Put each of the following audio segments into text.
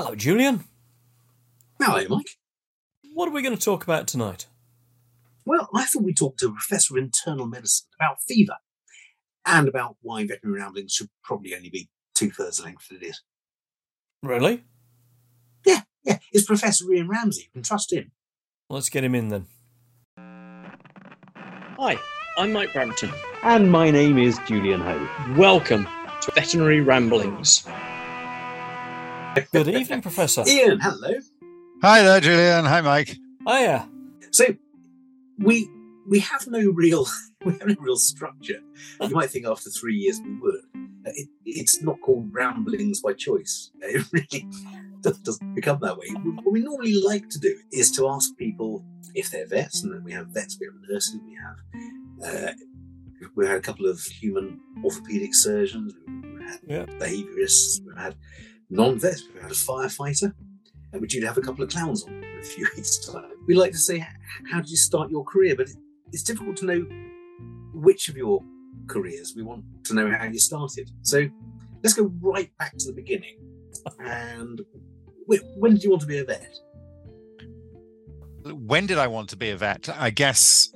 Hello, Julian. Hello, Mike. What are we going to talk about tonight? Well, I thought we'd talk to a professor of internal medicine about fever and about why veterinary ramblings should probably only be two thirds the length that it is. Really? Yeah, yeah. It's Professor Ian Ramsey. You can trust him. Let's get him in then. Hi, I'm Mike Brampton. And my name is Julian Ho. Welcome to Veterinary Ramblings. Good evening, Professor. Ian, hello. Hi there, Julian. Hi, Mike. Hiya. So we we have no real we have no real structure. You might think after three years we would. Uh, It, it's not called ramblings by choice. It really doesn't- doesn't become that way. What we normally like to do is to ask people if they're vets, and then we have vets, we have nurses, we have uh, we had a couple of human orthopedic surgeons, we had Yeah. behaviourists, we've had non-vets, we've had a firefighter, and we're due to have a couple of clowns on in a few weeks' time. We like to say, how did you start your career? But it's difficult to know which of your careers we want to know how you started. So let's go right back to the beginning. And when did you want to be a vet? When did I want to be a vet? I guess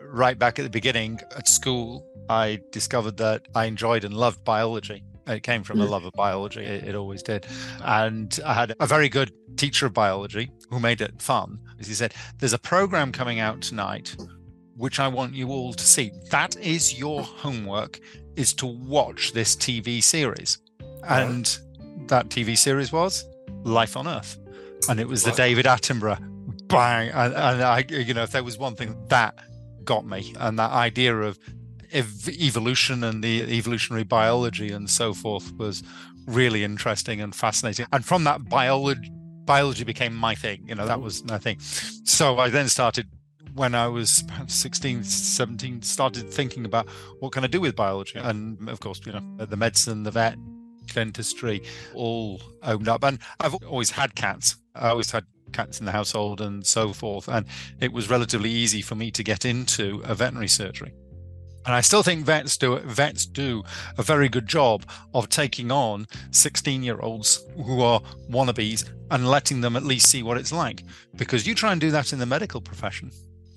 right back at the beginning at school, I discovered that I enjoyed and loved biology. It came from a Mm. love of biology. It, it always did. And I had a very good teacher of biology who made it fun. As he said, There's a program coming out tonight, which I want you all to see. That is your homework, is to watch this TV series. And that TV series was Life on Earth. And it was the David Attenborough bang. And, and I, you know, if there was one thing that got me, and that idea of ev- evolution and the evolutionary biology and so forth was really interesting and fascinating. And from that, biology biology became my thing. You know, that was my thing. So I then started when I was 16, 17, started thinking about what can I do with biology. And of course, you know, the medicine, the vet, dentistry all opened up. And I've always had cats. I always had cats in the household and so forth. And it was relatively easy for me to get into a veterinary surgery. And I still think vets do vets do a very good job of taking on 16 year olds who are wannabes and letting them at least see what it's like. Because you try and do that in the medical profession.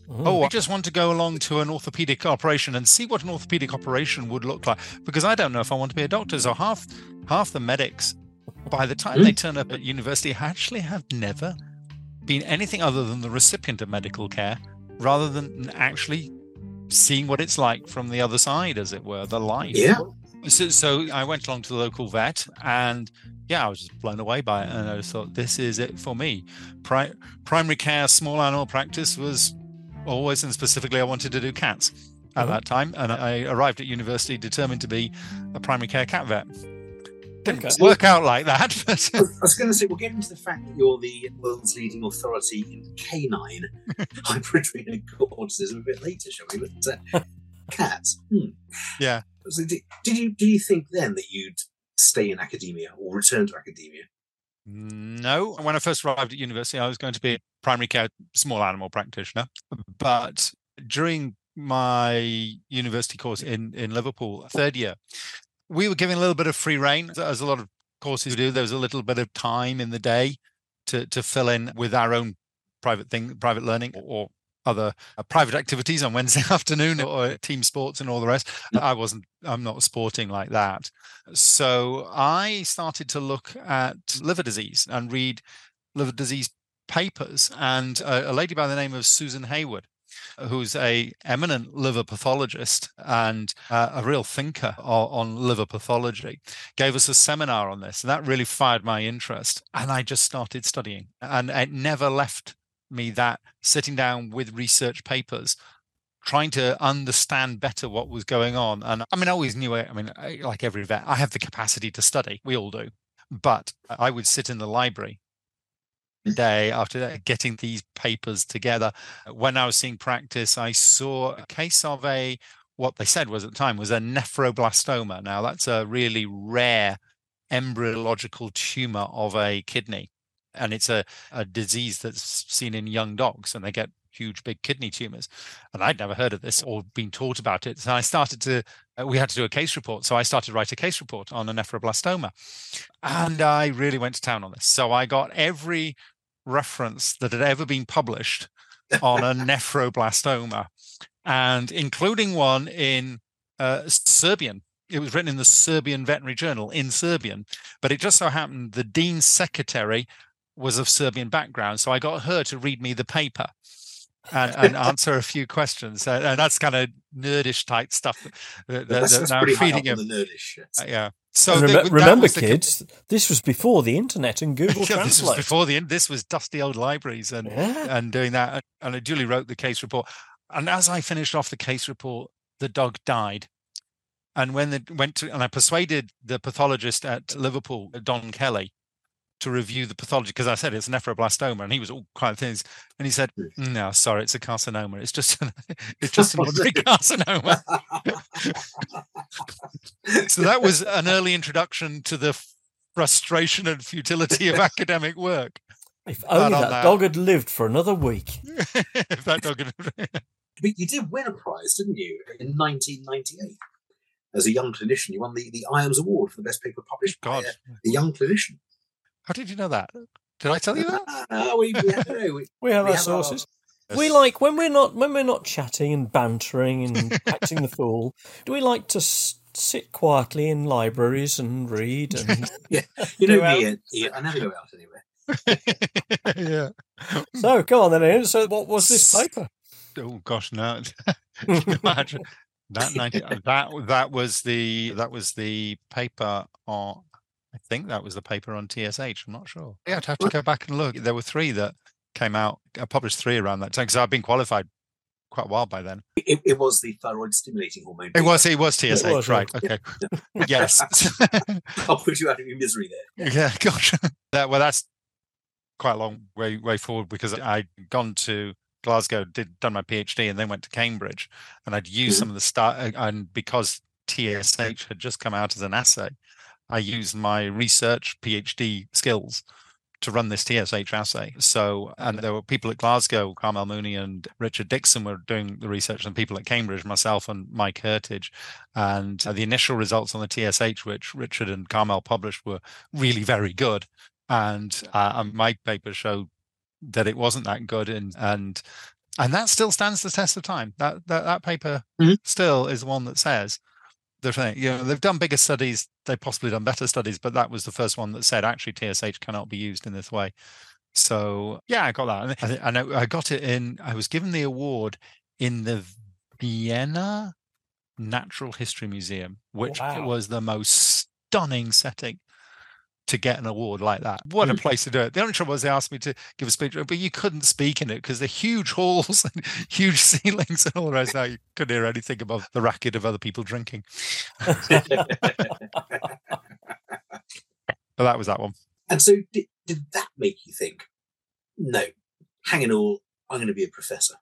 Mm-hmm. Oh, I just want to go along to an orthopedic operation and see what an orthopedic operation would look like. Because I don't know if I want to be a doctor. So half half the medics, by the time they mm. turn up at university, actually have never been anything other than the recipient of medical care, rather than actually seeing what it's like from the other side, as it were, the life. Yeah. So, so I went along to the local vet, and yeah, I was just blown away by it, and I just thought this is it for me. Pri- primary care, small animal practice was always, and specifically, I wanted to do cats at Mhm. that time, and I arrived at university determined to be a primary care cat vet. Didn't Okay. work out like that, but I was going to say, we'll get into the fact that you're the world's leading authority in canine hyperadrenal corticism a bit later, shall we? But uh, cats. Hmm. Yeah. So did, did you do you think then that you'd stay in academia or return to academia? No, when I first arrived at university, I was going to be a primary care small animal practitioner. But during my university course in, in Liverpool, third year, we were given a little bit of free reign, as a lot of courses do. There was a little bit of time in the day to, to fill in with our own private thing, private learning, or, or other uh, private activities on Wednesday afternoon, or team sports and all the rest. I wasn't, I'm not sporting like that. So I started to look at liver disease and read liver disease papers. And a, a lady by the name of Susan Haywood, who's a eminent liver pathologist and uh, a real thinker on, on liver pathology, gave us a seminar on this. And that really fired my interest. And I just started studying. And it never left me that sitting down with research papers trying to understand better what was going on. And I mean, I always knew it. I mean, like every vet, I have the capacity to study. We all do. But I would sit in the library day after getting these papers together. When I was seeing practice, I saw a case of a what they said was at the time was a nephroblastoma. Now that's a really rare embryological tumor of a kidney. And it's a, a disease that's seen in young dogs and they get huge big kidney tumors. And I'd never heard of this or been taught about it. So I started to uh, we had to do a case report. So I started to write a case report on a nephroblastoma. And I really went to town on this. So I got every reference that had ever been published on a nephroblastoma, and including one in uh, Serbian. It was written in the Serbian Veterinary Journal in Serbian, but it just so happened the dean's secretary was of Serbian background. So I got her to read me the paper and, and answer a few questions. And, and that's kind of nerdish type stuff that, that, That's, that that's now I'm feeding him. the nerdish. yes. Uh, yeah. So And the- remember, was the com- kids, this was before the internet and Google Yeah, this was before the. This was dusty old libraries and Yeah. and doing that. And I duly wrote the case report. And as I finished off the case report, the dog died. And when they went to, and I persuaded the pathologist at Liverpool, Don Kelly, to review the pathology because I said it's nephroblastoma, and he was all kind of things. And he said, "No, sorry, it's a carcinoma. It's just, it's just an ordinary carcinoma." so that was an early introduction to the frustration and futility of academic work. If only that, that. dog had lived for another week. if that dog had- But you did win a prize, didn't you, in 1998? As a young clinician, you won the, the IAMS Award for the best paper published by God, a, a young clinician. How did you know that? Did I tell you that? Ah, we, we, have, no, we, We have we our have our- sources. We like when we're not when we're not chatting and bantering and acting the fool. Do we like to s- sit quietly in libraries and read? And yeah, you know Go out. me, Ian, Ian, I never go out anywhere. yeah. so go on then. Ian. So what was this paper? Oh gosh, no. Imagine that 90, that that was the that was the paper on I think that was the paper on TSH. I'm not sure. Yeah, I'd have to go back and look. There were three that came out. I published three around that time because I've been qualified quite a while by then. It, it was the thyroid stimulating hormone. It was it was It TSH, was, right? yeah. Okay. yes. I'll put you out of your misery there. yeah, gosh. That well, that's quite a long way way forward because I'd gone to Glasgow, did done my PhD, and then went to Cambridge, and I'd used mm-hmm. some of the start. Uh, and because TSH had just come out as an assay, I used my research PhD skills to run this TSH assay. So, and there were people at Glasgow, Carmel Mooney and Richard Dixon were doing the research, and people at Cambridge, myself and Mike Herrtage. And uh, the initial results on the TSH, which Richard and Carmel published, were really very good. And, uh, and my paper showed that it wasn't that good, and and and that still stands the test of time. That that, that paper Mhm. still is one that says the thing. You know, they've done bigger studies, they've possibly done better studies, but that was the first one that said actually TSH cannot be used in this way. So yeah, I got that, and I, and I, I got it in. I was given the award in the Vienna Natural History Museum, which Wow. was the most stunning setting to get an award like that. What a Mm. place to do it. The only trouble was they asked me to give a speech, but you couldn't speak in it because the huge halls and huge ceilings and all the rest. Now you couldn't hear anything above the racket of other people drinking. But that was that one. and so, did, did that make you think, no, hang it all, I'm going to be a professor?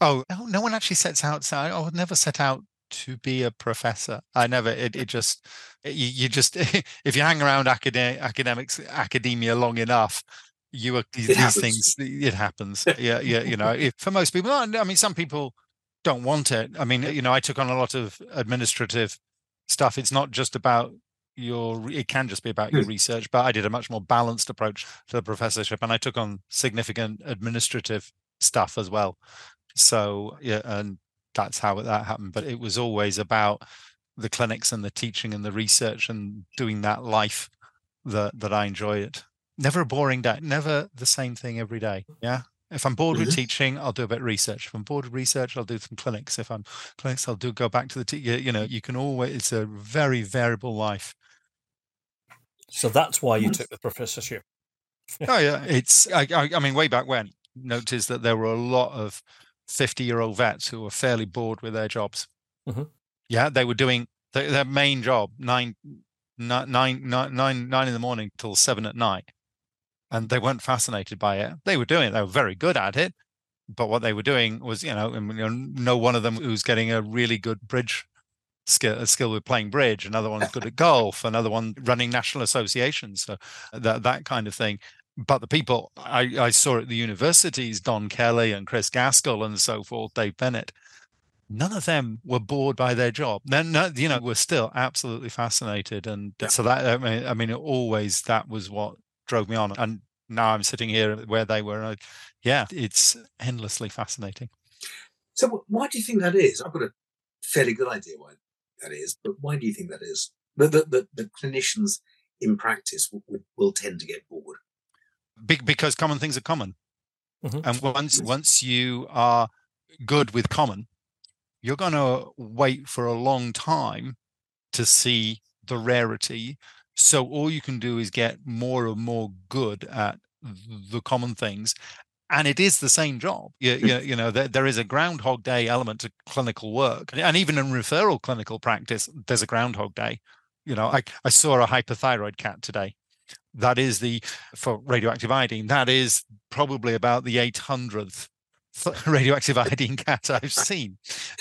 Oh, no, no one actually sets out. So I would never set out to be a professor. I never. It, it just you, you just if you hang around academic academics academia long enough, you are these, these things. It happens. yeah, yeah. You know, if, for most people, I mean, some people don't want it. I mean, you know, I took on a lot of administrative stuff. It's not just about your. It can just be about your Hmm. research, but I did a much more balanced approach to the professorship, and I took on significant administrative stuff as well. So yeah, and that's how that happened. But it was always about the clinics and the teaching and the research and doing that life that that I enjoy it. Never a boring day. Never the same thing every day. Yeah. If I'm bored with Mhm. teaching, I'll do a bit of research. If I'm bored with research, I'll do some clinics. If I'm clinics, I'll do go back to the te- you know, you can always it's a very variable life. So that's why you took the professorship. Oh yeah, it's I, I, I mean way back when noticed that there were a lot of fifty-year-old vets who were fairly bored with their jobs. Mhm. Yeah, they were doing their, their main job nine, nine, nine, nine, nine, in the morning till seven at night, and they weren't fascinated by it. They were doing it; they were very good at it, but what they were doing was, you know, and, you know, no one of them who's getting a really good bridge skill, a skill with playing bridge. Another one's good at golf. Another one running national associations. So that that kind of thing. But the people I, I saw at the universities, Don Kelly and Chris Gaskell and so forth, Dave Bennett, none of them were bored by their job. Then, you know, were still absolutely fascinated, and Yeah. so that I mean, I mean, always that was what drove me on. And now I'm sitting here where they were. And I, yeah, it's endlessly fascinating. So why do you think that is? I've got a fairly good idea why that is, but why do you think that is? That the, the, the clinicians in practice will, will, will tend to get bored. Be- because common things are common, Mhm. and once once you are good with common, you're going to wait for a long time to see the rarity. So all you can do is get more and more good at the common things. And it is the same job. You, you, you know, there, there is a Groundhog Day element to clinical work. And- even in referral clinical practice, there's a Groundhog Day. You know, I, I saw a hyperthyroid cat today. That is the, for radioactive iodine, that is probably about the 800th th- radioactive iodine cat I've seen.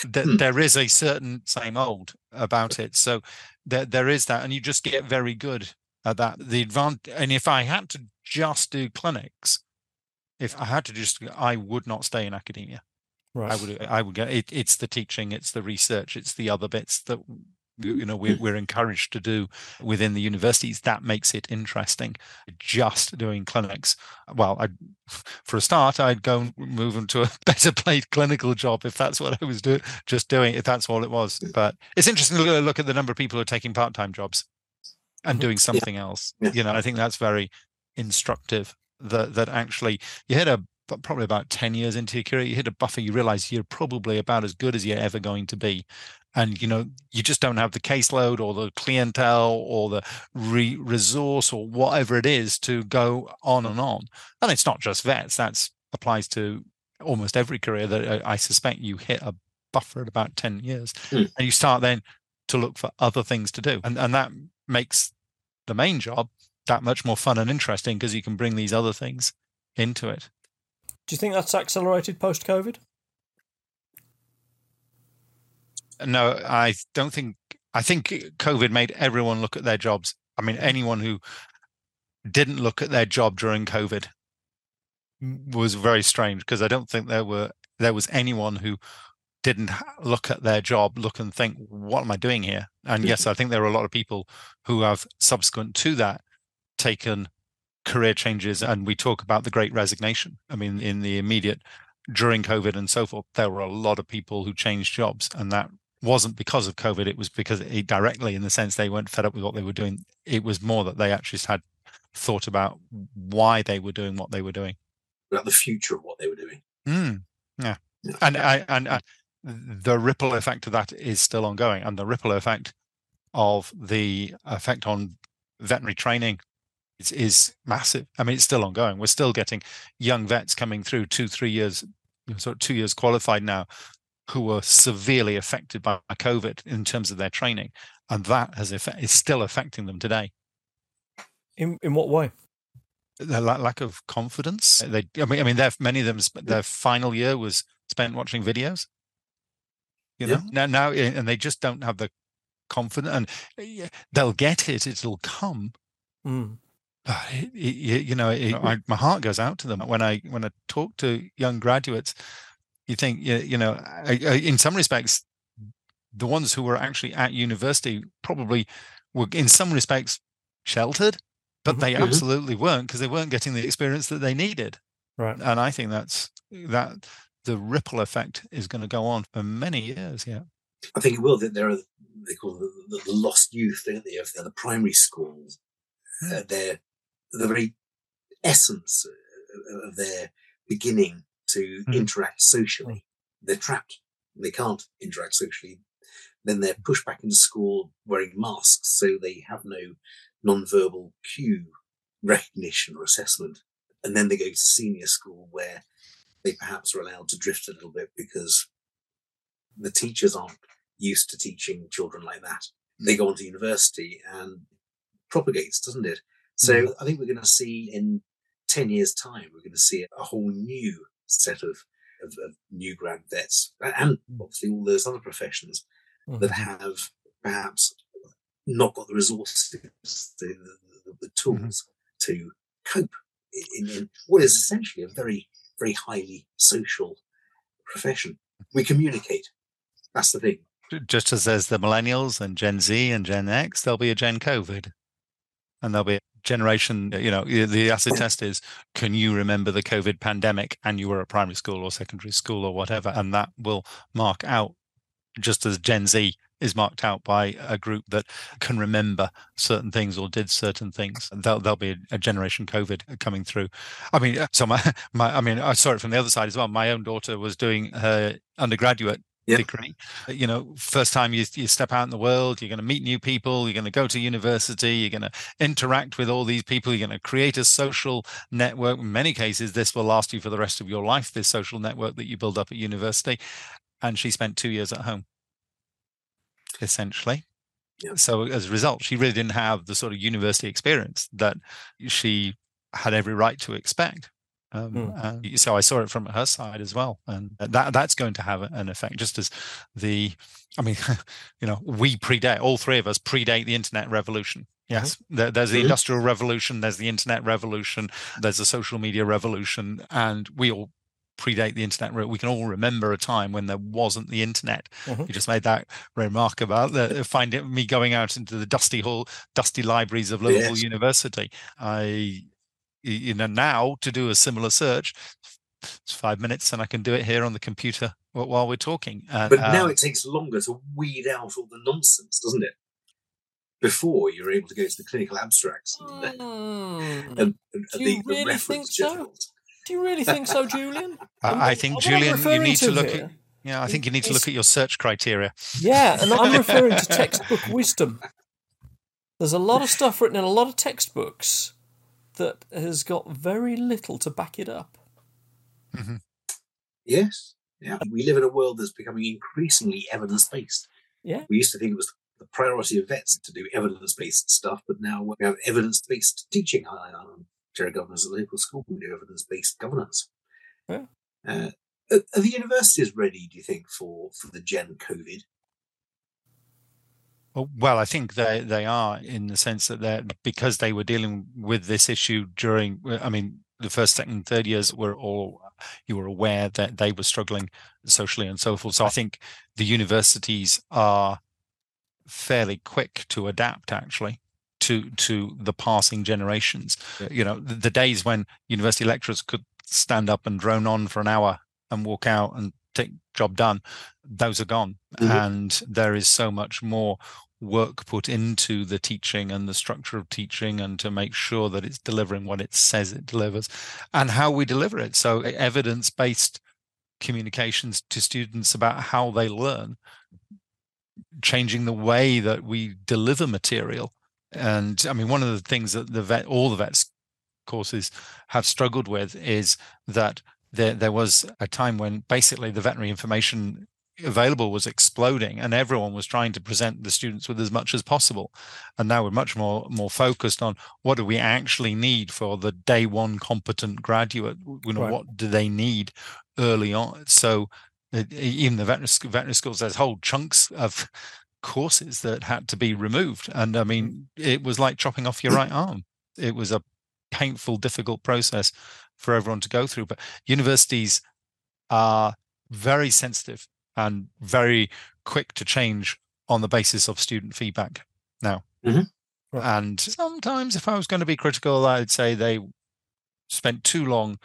That Hmm. there is a certain same old about it. So there there is that, and you just get very good at that. The advantage, and if I had to just do clinics, if I had to just, I would not stay in academia. Right. I would I would get it, it's the teaching, it's the research, it's the other bits that you know we're, we're encouraged to do within the universities. That makes it interesting. Just doing clinics well i for a start i'd go and move into a better paid clinical job if that's what i was doing just doing if that's all it was. But it's interesting to look, at the number of people who are taking part-time jobs and doing mm-hmm. something else. Yeah. you know i think that's very instructive that that actually you hit a but probably about 10 years into your career you hit a buffer you realize you're probably about as good as you're ever going to be. And you know you just don't have the caseload or the clientele or the re- resource or whatever it is to go on and on. And it's not just vets that's applies to almost every career that uh, I, I suspect you hit a buffer at about 10 years. Mm. and you start then to look for other things to do. And and that makes the main job that much more fun and interesting because you can bring these other things into it Do you think that's accelerated post COVID? No, I don't think. I think COVID made everyone look at their jobs. I mean, anyone who didn't look at their job during COVID was very strange because I don't think there were there was anyone who didn't look at their job, look and think, "What am I doing here?" And yes, I think there are a lot of people who have subsequent to that taken career changes, and we talk about the Great Resignation. I mean, in the immediate during COVID and so forth, there were a lot of people who changed jobs, and that wasn't because of COVID. It was because it directly, in the sense they weren't fed up with what they were doing. It was more that they actually had thought about why they were doing what they were doing. about the future of what they were doing. Mm, yeah, Yeah. and I and uh, the ripple effect of that is still ongoing, and the ripple effect of the effect on veterinary training is, is massive. I mean, it's still ongoing. We're still getting young vets coming through two, three years, you know, sort of two years qualified now, who were severely affected by COVID in terms of their training, and that has effect, is still affecting them today. In in what way? the la- lack of confidence. They, I mean, I mean, many of them. Their final year was spent watching videos. You Yeah. know, now, now, eh, and they just don't have the confidence, and eh, they'll get it. It'll come. Mm. But it, it, you you know, it, I, my heart goes out to them when I when I talk to young graduates. You think, you, you know, I, I, in some respects, the ones who were actually at university probably were, in some respects, sheltered, but Mhm. they Mhm. absolutely weren't because they weren't getting the experience that they needed. Right. And I think that's that the ripple effect is going to go on for many years. Yeah. I think it will. That there are they call the, the, the lost youth, don't they? Of the, the primary schools, uh, they're the very essence uh, of their beginning to Mm. interact socially. They're trapped; they can't interact socially. Then they're pushed back into school wearing masks, so they have no non-verbal cue recognition or assessment. And then they go to senior school where they perhaps are allowed to drift a little bit because the teachers aren't used to teaching children like that. They go on to university and propagates, doesn't it? So mm. I think we're going to see in 10 years' time, we're going to see a whole new set of, of, of new grad vets and mm. obviously all those other professions that Mhm. have perhaps not got the resources, the, the, the mm-hmm. tools to cope in, in what is essentially a very, very highly social profession. We communicate. That's the thing. Just as there's the millennials and Gen Z and Gen X, there'll be a Gen COVID. And there'll be generation, you know, the acid test is can you remember the COVID pandemic and you were at primary school or secondary school or whatever? And that will mark out just as Gen Z is marked out by a group that can remember certain things or did certain things. There'll, there'll be a, a, generation COVID coming through. I mean, uh, so my, my, I mean, I saw it from the other side as well. My own daughter was doing her undergraduate yep. degree. Uh, you know, first time you, you step out in the world, you're going to meet new people, you're going to go to university, you're going to interact with all these people, you're going to create a social network. In many cases, this will last you for the rest of your life, this social network that you build up at university. And she spent two years at home essentially. Yeah. So as a result, she really didn't have the sort of university experience that she had every right to expect. Um, mm. so I saw it from her side as well, and that that's going to have an effect. Just as the, I mean, you know, we predate all three of us predate the internet revolution. Yes, mm-hmm. there, there's the industrial revolution, there's the internet revolution, there's the social media revolution, and we all predate the internet. We can all remember a time when there wasn't the internet. Mm-hmm. You just made that remark about the, finding me going out into the dusty hall, dusty libraries of Liverpool yes. University. I, you know, now to do a similar search, it's five minutes, and I can do it here on the computer while we're talking. but now um, it takes longer to weed out all the nonsense, doesn't it? Before you're able to go to the clinical abstracts and, mm. and, and the, really the reference so? Do you really think so, Julian? I, I think, Julian, you need to, to look here, at. Yeah, I think you need to look at your search criteria. Yeah, and I'm referring to textbook wisdom. There's a lot of stuff written in a lot of textbooks that has got very little to back it up. Mm-hmm. Yes. Yeah. We live in a world that's becoming increasingly evidence based. Yeah. We used to think it was the priority of vets to do evidence based stuff, but now we have evidence based teaching. I, chair governors at the local school can do evidence-based governance. Yeah. Uh, are the universities ready, do you think, for, for the Gen COVID? Well, I think they they are in the sense that they're because they were dealing with this issue during. I mean, the first, second, third years were all you were aware that they were struggling socially and so forth. So I think the universities are fairly quick to adapt, actually to to the passing generations. You know, the, the days when university lecturers could stand up and drone on for an hour and walk out and take job done, those are gone. Mm-hmm. And there is so much more work put into the teaching and the structure of teaching and to make sure that it's delivering what it says it delivers and how we deliver it. So evidence based communications to students about how they learn, changing the way that we deliver material and I mean, one of the things that the vet, all the vets courses have struggled with is that there there was a time when basically the veterinary information available was exploding and everyone was trying to present the students with as much as possible and now we're much more more focused on what do we actually need for the day one competent graduate you know right. what do they need early on so even the veterinary, veterinary schools there's whole chunks of courses that had to be removed. And I mean, mm. it was like chopping off your mm. right arm. It was a painful, difficult process for everyone to go through. But universities are very sensitive and very quick to change on the basis of student feedback now. Mm-hmm. And sometimes, if I was going to be critical, I'd say they spent too long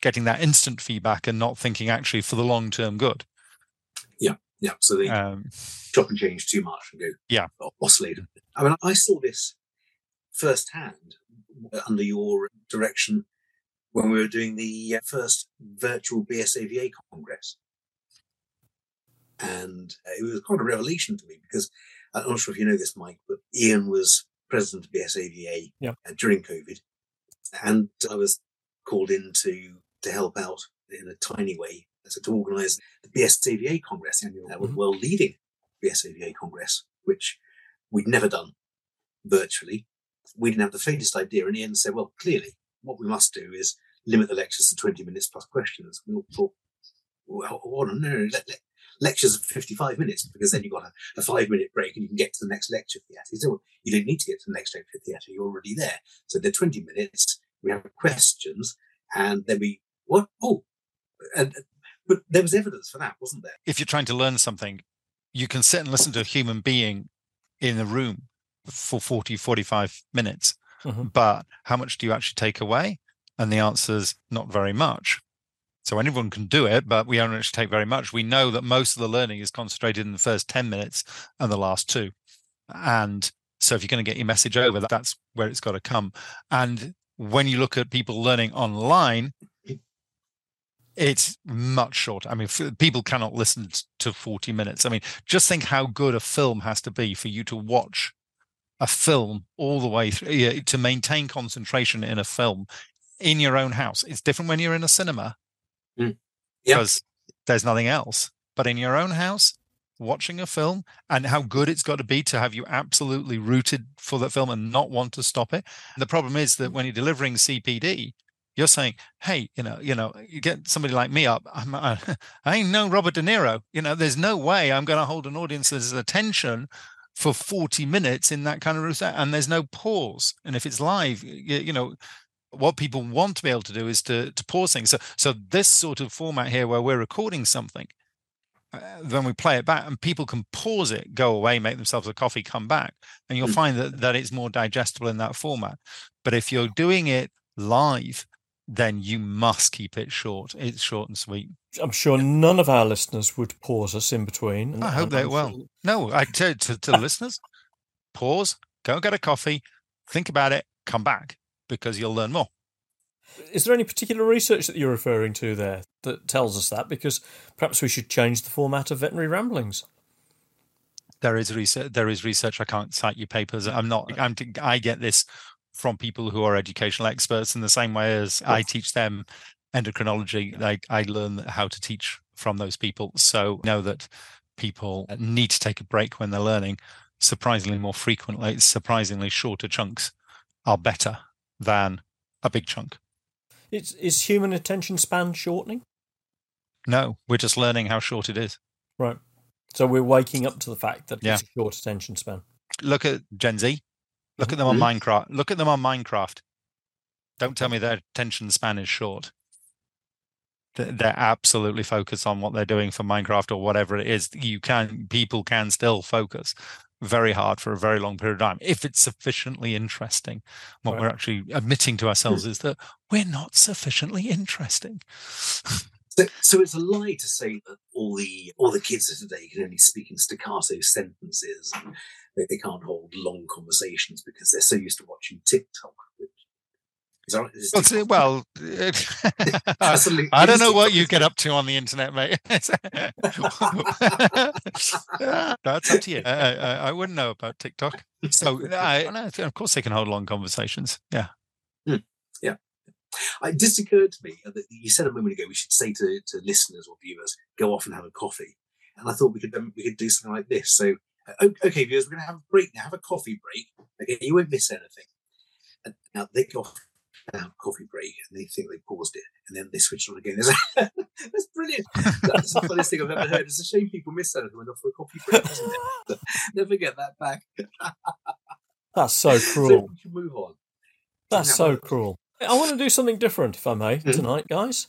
getting that instant feedback and not thinking actually for the long term good. Yeah. Yeah. So they um, chop and change too much and go yeah oscillate. I mean, I saw this firsthand under your direction when we were doing the uh, first virtual BSAVA Congress. And uh, it was quite a revelation to me because I'm not sure if you know this, Mike, but Ian was president of BSAVA yeah. during COVID. And I was called in to, to help out in a tiny way so to organise the BSAVA Congress, the annual mm-hmm. world leading BSAVA Congress, which we'd never done virtually. We didn't have the faintest idea. And Ian said, well, clearly what we must do is limit the lectures to 20 minutes plus questions. We all thought, well, oh, no, no, let, let, lectures of 55 minutes because then you've got a, a, five minute break and you can get to the next lecture theatre. So you don't need to get to the next lecture theatre. You're already there. So they're 20 minutes. We have questions and then we, what? Oh, and but there was evidence for that, wasn't there? If you're trying to learn something, you can sit and listen to a human being in a room for 40, 45 minutes, Mhm. but how much do you actually take away? And the answer is not very much. So anyone can do it, but we don't actually take very much. We know that most of the learning is concentrated in the first 10 minutes and the last two. And so if you're going to get your message over, that's where it's got to come. And when you look at people learning online, it's much shorter. I mean, people cannot listen to 40 minutes. I mean, just think how good a film has to be for you to watch a film all the way through to maintain concentration in a film in your own house. It's different when you're in a cinema Mm. Yeah. because there's nothing else. But in your own house, watching a film and how good it's got to be to have you absolutely rooted for that film and not want to stop it. The problem is that when you're delivering CPD, you're saying, "Hey, you know, you know, you get somebody like me up. I'm, I, I ain't no Robert De Niro. You know, there's no way I'm going to hold an audience's attention for 40 minutes in that kind of routine, and there's no pause. And if it's live, you, you know, what people want to be able to do is to to pause things. So, so this sort of format here, where we're recording something, uh, then we play it back, and people can pause it, go away, make themselves a coffee, come back, and you'll Mm. find that that it's more digestible in that format. But if you're doing it live, then you must keep it short. It's short and sweet. I'm sure none of our listeners would pause us in between. I hope they will. sure- No, I to to, to the listeners, pause, go get a coffee, think about it, come back because you'll learn more. Is there any particular research that you're referring to there that tells us that? Because perhaps we should change the format of veterinary ramblings. There is research. There is research. I can't cite you papers. I'm not. I'm. I get this from people who are educational experts in the same way as I teach them endocrinology. I I learn how to teach from those people. So know that people need to take a break when they're learning. Surprisingly more frequently, surprisingly shorter chunks are better than a big chunk. Is, is human attention span shortening? No, we're just learning how short it is. Right. So we're waking up to the fact that Yeah. it's a short attention span. Look at Gen Z. Look at them on mm-hmm. Minecraft. Look at them on Minecraft. Don't tell me their attention span is short. They're absolutely focused on what they're doing for Minecraft or whatever it is. You can people can still focus very hard for a very long period of time if it's sufficiently interesting. What Right. we're actually admitting to ourselves hmm. is that we're not sufficiently interesting. So, so it's a lie to say that all the all the kids of today can only speak in staccato sentences and they, they can't hold long conversations because they're so used to watching TikTok. Which is, that- is Well, see, well, I don't know what you get up to on the internet, mate. That's up to you. I, I, I wouldn't know about TikTok. So, I, of course, they can hold long conversations. Yeah. yeah. It just occurred to me that you said a moment ago we should say to, to listeners or viewers, go off and have a coffee. And I thought we could um, we could do something like this. So, uh, okay, viewers, we're going to have a break now. Have a coffee break. Okay, you won't miss anything. And now they go off a coffee break, and they think they paused it, and then they switched on again. That's, that's brilliant. That's the funniest thing I've ever heard. It's a shame people miss out and went off for a coffee break, isn't it? Never get that back. That's so So cruel. should move on. That's so cruel. I want to do something different, if I may, Mhm. tonight, guys.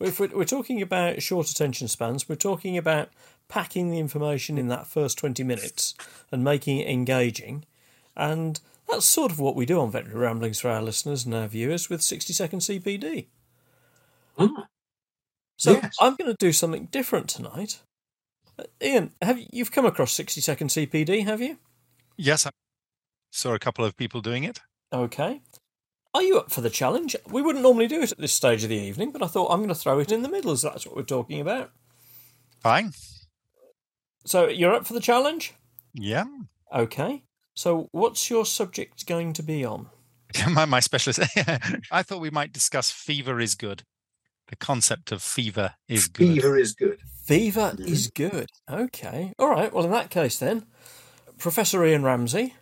If we're, we're talking about short attention spans, we're talking about packing the information in that first 20 minutes and making it engaging. And that's sort of what we do on Veterinary Ramblings for our listeners and our viewers with 60 Second CPD. Ah, So Yes. I'm going to do something different tonight. Uh, Ian, have you, you've come across 60 Second CPD, have you? Yes. I saw a couple of people doing it. Okay. Are you up for the challenge? We wouldn't normally do it at this stage of the evening, but I thought I'm going to throw it in the middle as that's what we're talking about. Fine. So you're up for the challenge? Yeah. Okay. So what's your subject going to be on? my, my specialist. I thought we might discuss fever is good. The concept of fever is good. Fever is good. Fever Mhm. is good. Okay. All right. Well, in that case, then, Professor Ian Ramsey,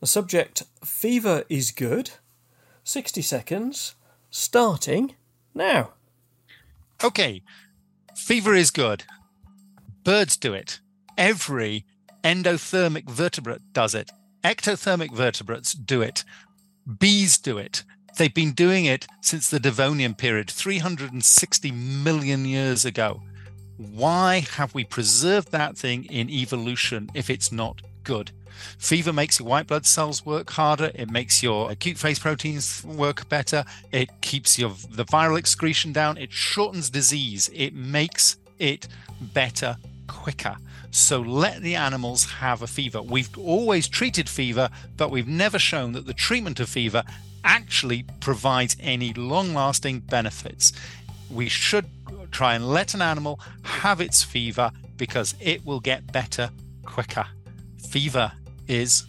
the subject fever is good. 60 seconds, starting now. Okay. Fever is good. Birds do it. Every endothermic vertebrate does it. Ectothermic vertebrates do it. Bees do it. They've been doing it since the Devonian period, 360 million years ago. Why have we preserved that thing in evolution if it's not good? Fever makes your white blood cells work harder. It makes your acute phase proteins work better. It keeps your the viral excretion down. It shortens disease. It makes it better quicker. So let the animals have a fever. We've always treated fever, but we've never shown that the treatment of fever actually provides any long lasting benefits. We should try and let an animal have its fever because it will get better quicker. Fever is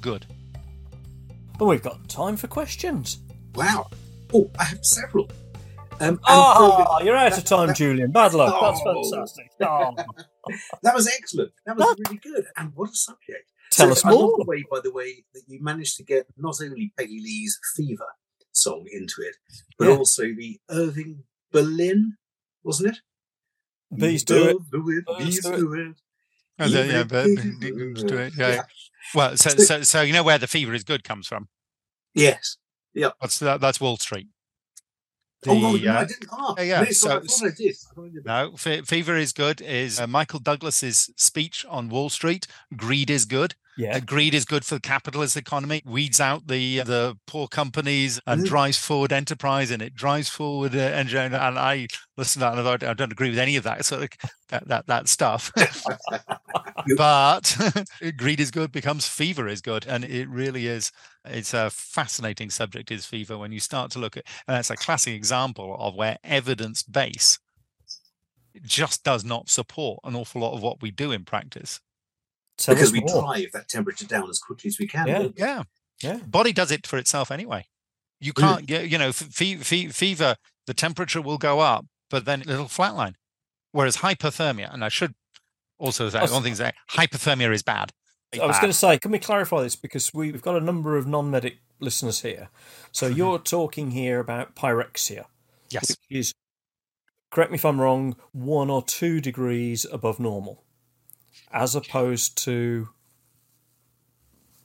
good. But we've got time for questions. Wow. Oh, I have several. Um, Oh, Fergus- you're out of time, that- Julian. Bad luck. That's Oh. fantastic. Oh. That was excellent. That was really good. And what a subject. Tell So us I love more. the way, by the way, that you managed to get not only Peggy Lee's Fever song into it, but Yeah. also the Irving Berlin, wasn't it? Bees do it. Love the way Birds Bees do it. do it. Oh, the- yeah, but do it, yeah. Well, so, So- so so you know where the fever is good comes from. Yes. That's that, that's Wall Street. Oh, no, The, no, uh, I didn't. Ah, yeah, yeah, no, I I did. I thought I did. No, fe- fever is good. Is uh, Michael Douglas's speech on Wall Street? Greed is good. Yeah. Uh, greed is good for the capitalist economy. Weeds out the the poor companies and Mm. drives forward enterprise, and it drives forward uh, engineering. And I listen to that, and I don't, agree with any of that So of that that, that stuff. But greed is good becomes fever is good, and it really is. It's a fascinating subject. Is fever when you start to look at, and that's a classic example of where evidence base just does not support an awful lot of what we do in practice. Tell because we more. drive that temperature down as quickly as we can. Yeah. Yeah, Yeah. body does it for itself anyway. You can't get, you know, fe- fe- fever. The temperature will go up, but then it'll flatline. Whereas hyperthermia, and I should also say one thing: is that hyperthermia is bad. I was Bad. going to say, can we clarify this because we've got a number of non-medic listeners here. So Mm-hmm. you're talking here about pyrexia, yes, which is, correct me if I'm wrong, one or two degrees above normal, as opposed to.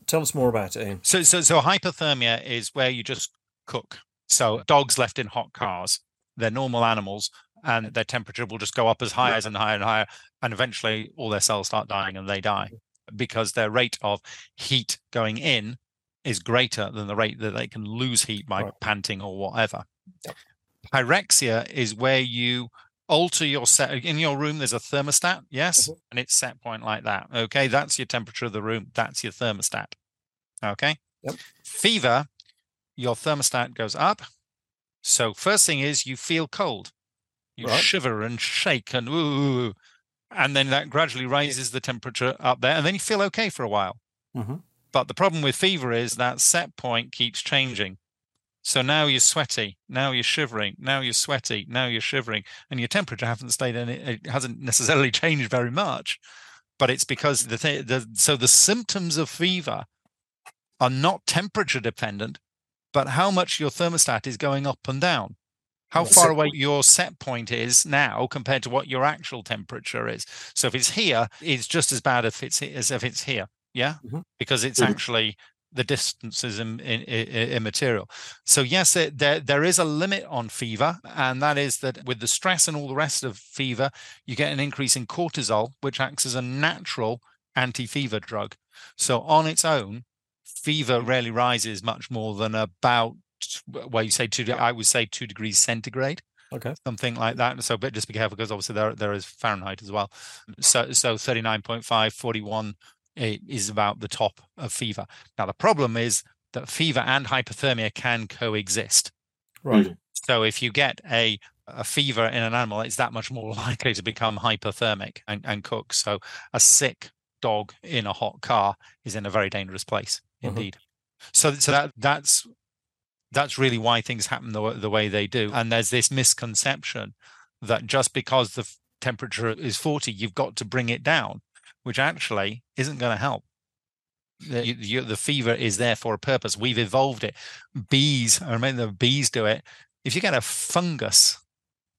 Tell us more about it, Ian. So, so, so hyperthermia is where you just cook. So dogs left in hot cars, they're normal animals, and their temperature will just go up as high as and higher and higher, and eventually all their cells start dying and they die because their rate of heat going in is greater than the rate that they can lose heat by Right. panting or whatever. Yep. Pyrexia is where you alter your set in your room there's a thermostat yes Mhm. and it's set point like that okay that's your temperature of the room that's your thermostat okay Yep. fever your thermostat goes up so first thing is you feel cold you Right. shiver and shake and ooh and then that gradually raises the temperature up there and then you feel okay for a while Mhm. but the problem with fever is that set point keeps changing so now you're sweaty, now you're shivering, now you're sweaty, now you're shivering, and your temperature hasn't stayed in it, it hasn't necessarily changed very much. But it's because the, th- the so the symptoms of fever are not temperature dependent, but how much your thermostat is going up and down. How far away point. your set point is now compared to what your actual temperature is. So if it's here, it's just as bad if it's as if it's here. Yeah, Mhm. because it's Mhm. actually the distance is im- i- i- immaterial. So yes, it, there there is a limit on fever, and that is that with the stress and all the rest of fever, you get an increase in cortisol, which acts as a natural anti-fever drug. So on its own, fever rarely rises much more than about well, you say two. I would say two degrees centigrade Okay. something like that. So, but just be careful because obviously there there is Fahrenheit as well. So, so 39.5, 41 i- is about the top of fever. Now, the problem is that fever and hyperthermia can coexist. Right. So, if you get a a fever in an animal, it's that much more likely to become hyperthermic and, and cook. So, a sick dog in a hot car is in a very dangerous place Mhm. indeed. So, so that that's that's really why things happen the, the way they do. And there's this misconception that just because the temperature is 40, you've got to bring it down, which actually isn't going to help. The, you, the fever is there for a purpose. We've evolved it. Bees, I remember the bees do it. If you get a fungus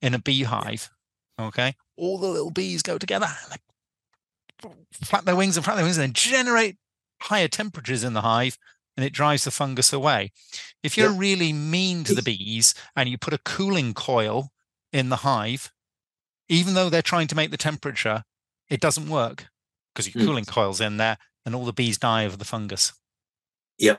in a beehive, okay, all the little bees go together, like flap their wings and flap their wings, and then generate higher temperatures in the hive, and it drives the fungus away. If you're Yeah. really mean to the bees and you put a cooling coil in the hive, even though they're trying to make the temperature, it doesn't work because your Mm. cooling coil's in there and all the bees die of the fungus. Yeah,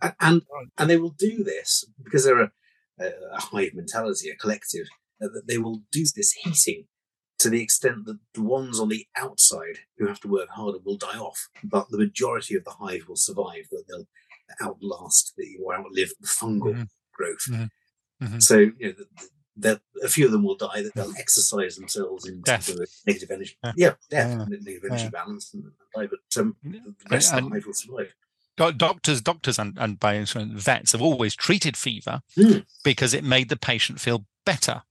a- and and they will do this because they're a, a, hive mentality, a collective. That they will do this heating to the extent that the ones on the outside who have to work harder will die off, but the majority of the hive will survive. That they'll outlast the or outlive the fungal Mhm. growth. Mhm. Mhm. So you know, the, the, a few of them will die. That they'll exercise themselves into Death. the negative energy. Yeah. Yeah, death, Yeah. negative energy Yeah. balance, and die. But um, the rest of And- the hive will survive. doctors, doctors, and, and by instance, vets have always treated fever Mm. because it made the patient feel better.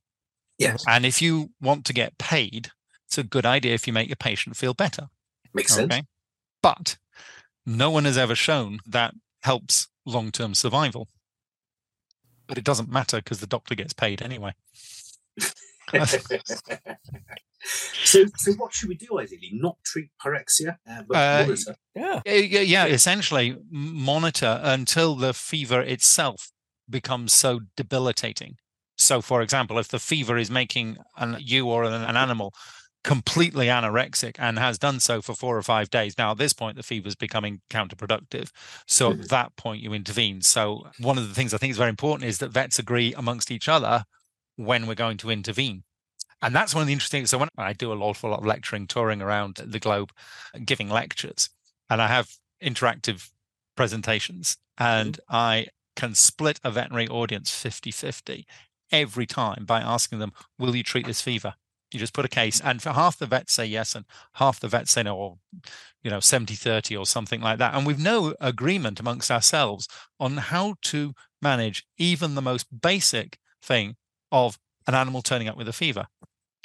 Yes, And if you want to get paid, it's a good idea if you make your patient feel better. makes sense. But no one has ever shown that helps long term survival. But it doesn't matter because the doctor gets paid anyway. so, so what should we do ideally? Not treat pyrexia, uh, but Uh, monitor. Yeah. Yeah, yeah, yeah, essentially monitor until the fever itself becomes so debilitating. So, for example, if the fever is making an, you or an, an animal completely anorexic and has done so for four or five days, now at this point the fever is becoming counterproductive. So at hmm. that point you intervene. So one of the things I think is very important is that vets agree amongst each other when we're going to intervene. And that's one of the interesting. So when I do an awful lot of lecturing, touring around the globe, giving lectures, and I have interactive presentations, hmm. and I can split a veterinary audience 50 50 every time by asking them, Will you treat this fever? You just put a case, and for half the vets say yes, and half the vets say no, or you know, 70 30 or something like that. And we've no agreement amongst ourselves on how to manage even the most basic thing of an animal turning up with a fever.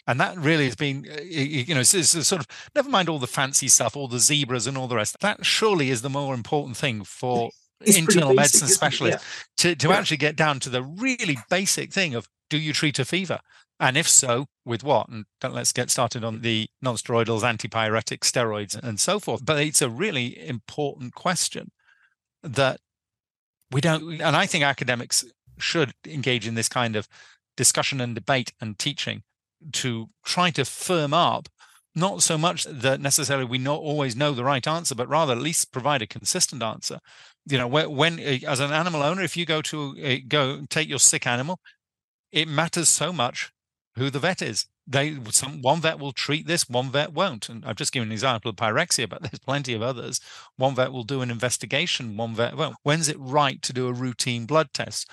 And that really has been, uh, you know, it's, it's sort of never mind all the fancy stuff, all the zebras and all the rest. That surely is the more important thing for It's internal basic, medicine specialists to, to Yeah. actually get down to the really basic thing of do you treat a fever? And if so, with what? And let's get started on the non-steroidals, antipyretic steroids, and so forth. But it's a really important question that we don't, and I think academics should engage in this kind of discussion and debate and teaching to try to firm up not so much that necessarily we not always know the right answer, but rather at least provide a consistent answer. You know, when, as an animal owner, if you go to uh, go take your sick animal, it matters so much who the vet is. They some one vet will treat this, one vet won't. And I've just given an example of pyrexia, but there's plenty of others. One vet will do an investigation, one vet well. When's it right to do a routine blood test?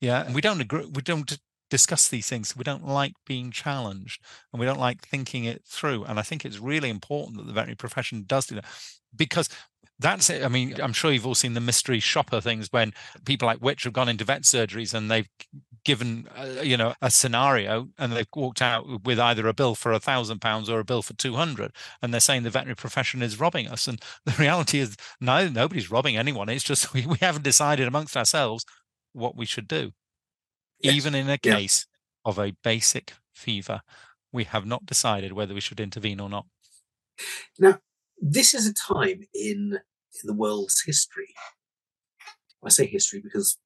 Yeah, and we don't agree. We don't discuss these things. We don't like being challenged, and we don't like thinking it through. And I think it's really important that the veterinary profession does do that because that's it. I mean, I'm sure you've all seen the mystery shopper things when people like Which have gone into vet surgeries and they've given uh, you know a scenario and they've walked out with either a bill for a thousand pounds or a bill for 200 and they're saying the veterinary profession is robbing us and the reality is no nobody's robbing anyone it's just we, we haven't decided amongst ourselves what we should do Yes. even in a Yeah. case of a basic fever we have not decided whether we should intervene or not now This is a time in, in the world's history. I say history because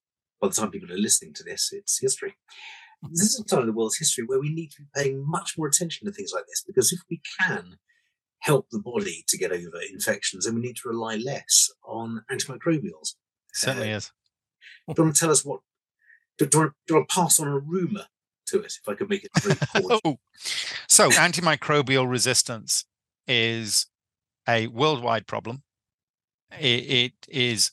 by the time people are listening to this, it's history. This is a time in the world's history where we need to be paying much more attention to things like this because if we can help the body to get over infections, then we need to rely less on antimicrobials. certainly Uh, is Do you want to tell us what? Do, do, you want, do to pass on a rumor to it if I could make it very? Oh, so antimicrobial resistance is a worldwide problem. It, it is.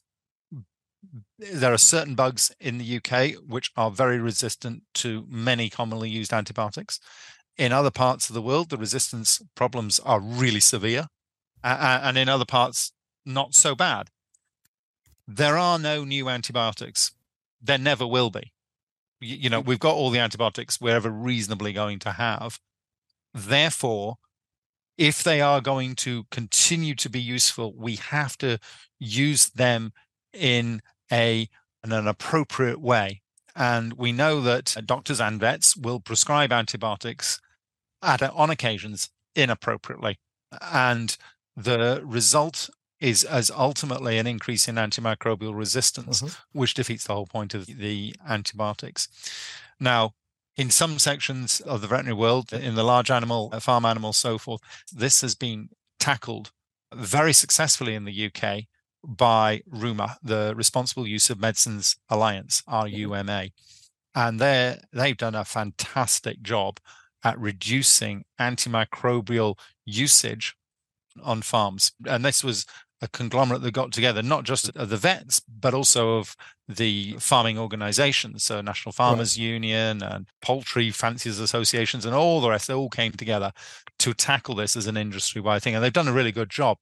There are certain bugs in the UK which are very resistant to many commonly used antibiotics. In other parts of the world, the resistance problems are really severe, and in other parts, not so bad. There are no new antibiotics. There never will be you know we've got all the antibiotics we're ever reasonably going to have therefore if they are going to continue to be useful we have to use them in a in an appropriate way and we know that doctors and vets will prescribe antibiotics at on occasions inappropriately and the result is as ultimately an increase in antimicrobial resistance Mhm. which defeats the whole point of the antibiotics. Now, in some sections of the veterinary world, in the large animal, uh, farm animal, so forth, this has been tackled very successfully in the UK by RUMA, the Responsible Use of Medicines Alliance, RUMA. And they they've done a fantastic job at reducing antimicrobial usage on farms. And this was a conglomerate that got together, not just of the vets, but also of the farming organizations, so National Farmers right. Union and poultry fanciers associations and all the rest, they all came together to tackle this as an industry-wide thing. And they've done a really good job.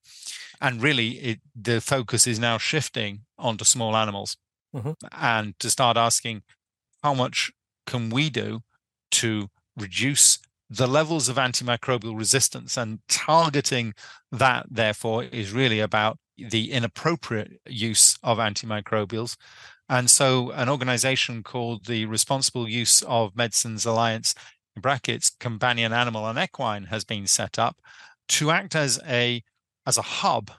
And really, it, the focus is now shifting onto small animals mm-hmm. and to start asking how much can we do to reduce the levels of antimicrobial resistance and targeting that therefore is really about the inappropriate use of antimicrobials. And so an organization called the responsible use of medicines alliance in brackets companion animal and equine has been set up to act as a as a hub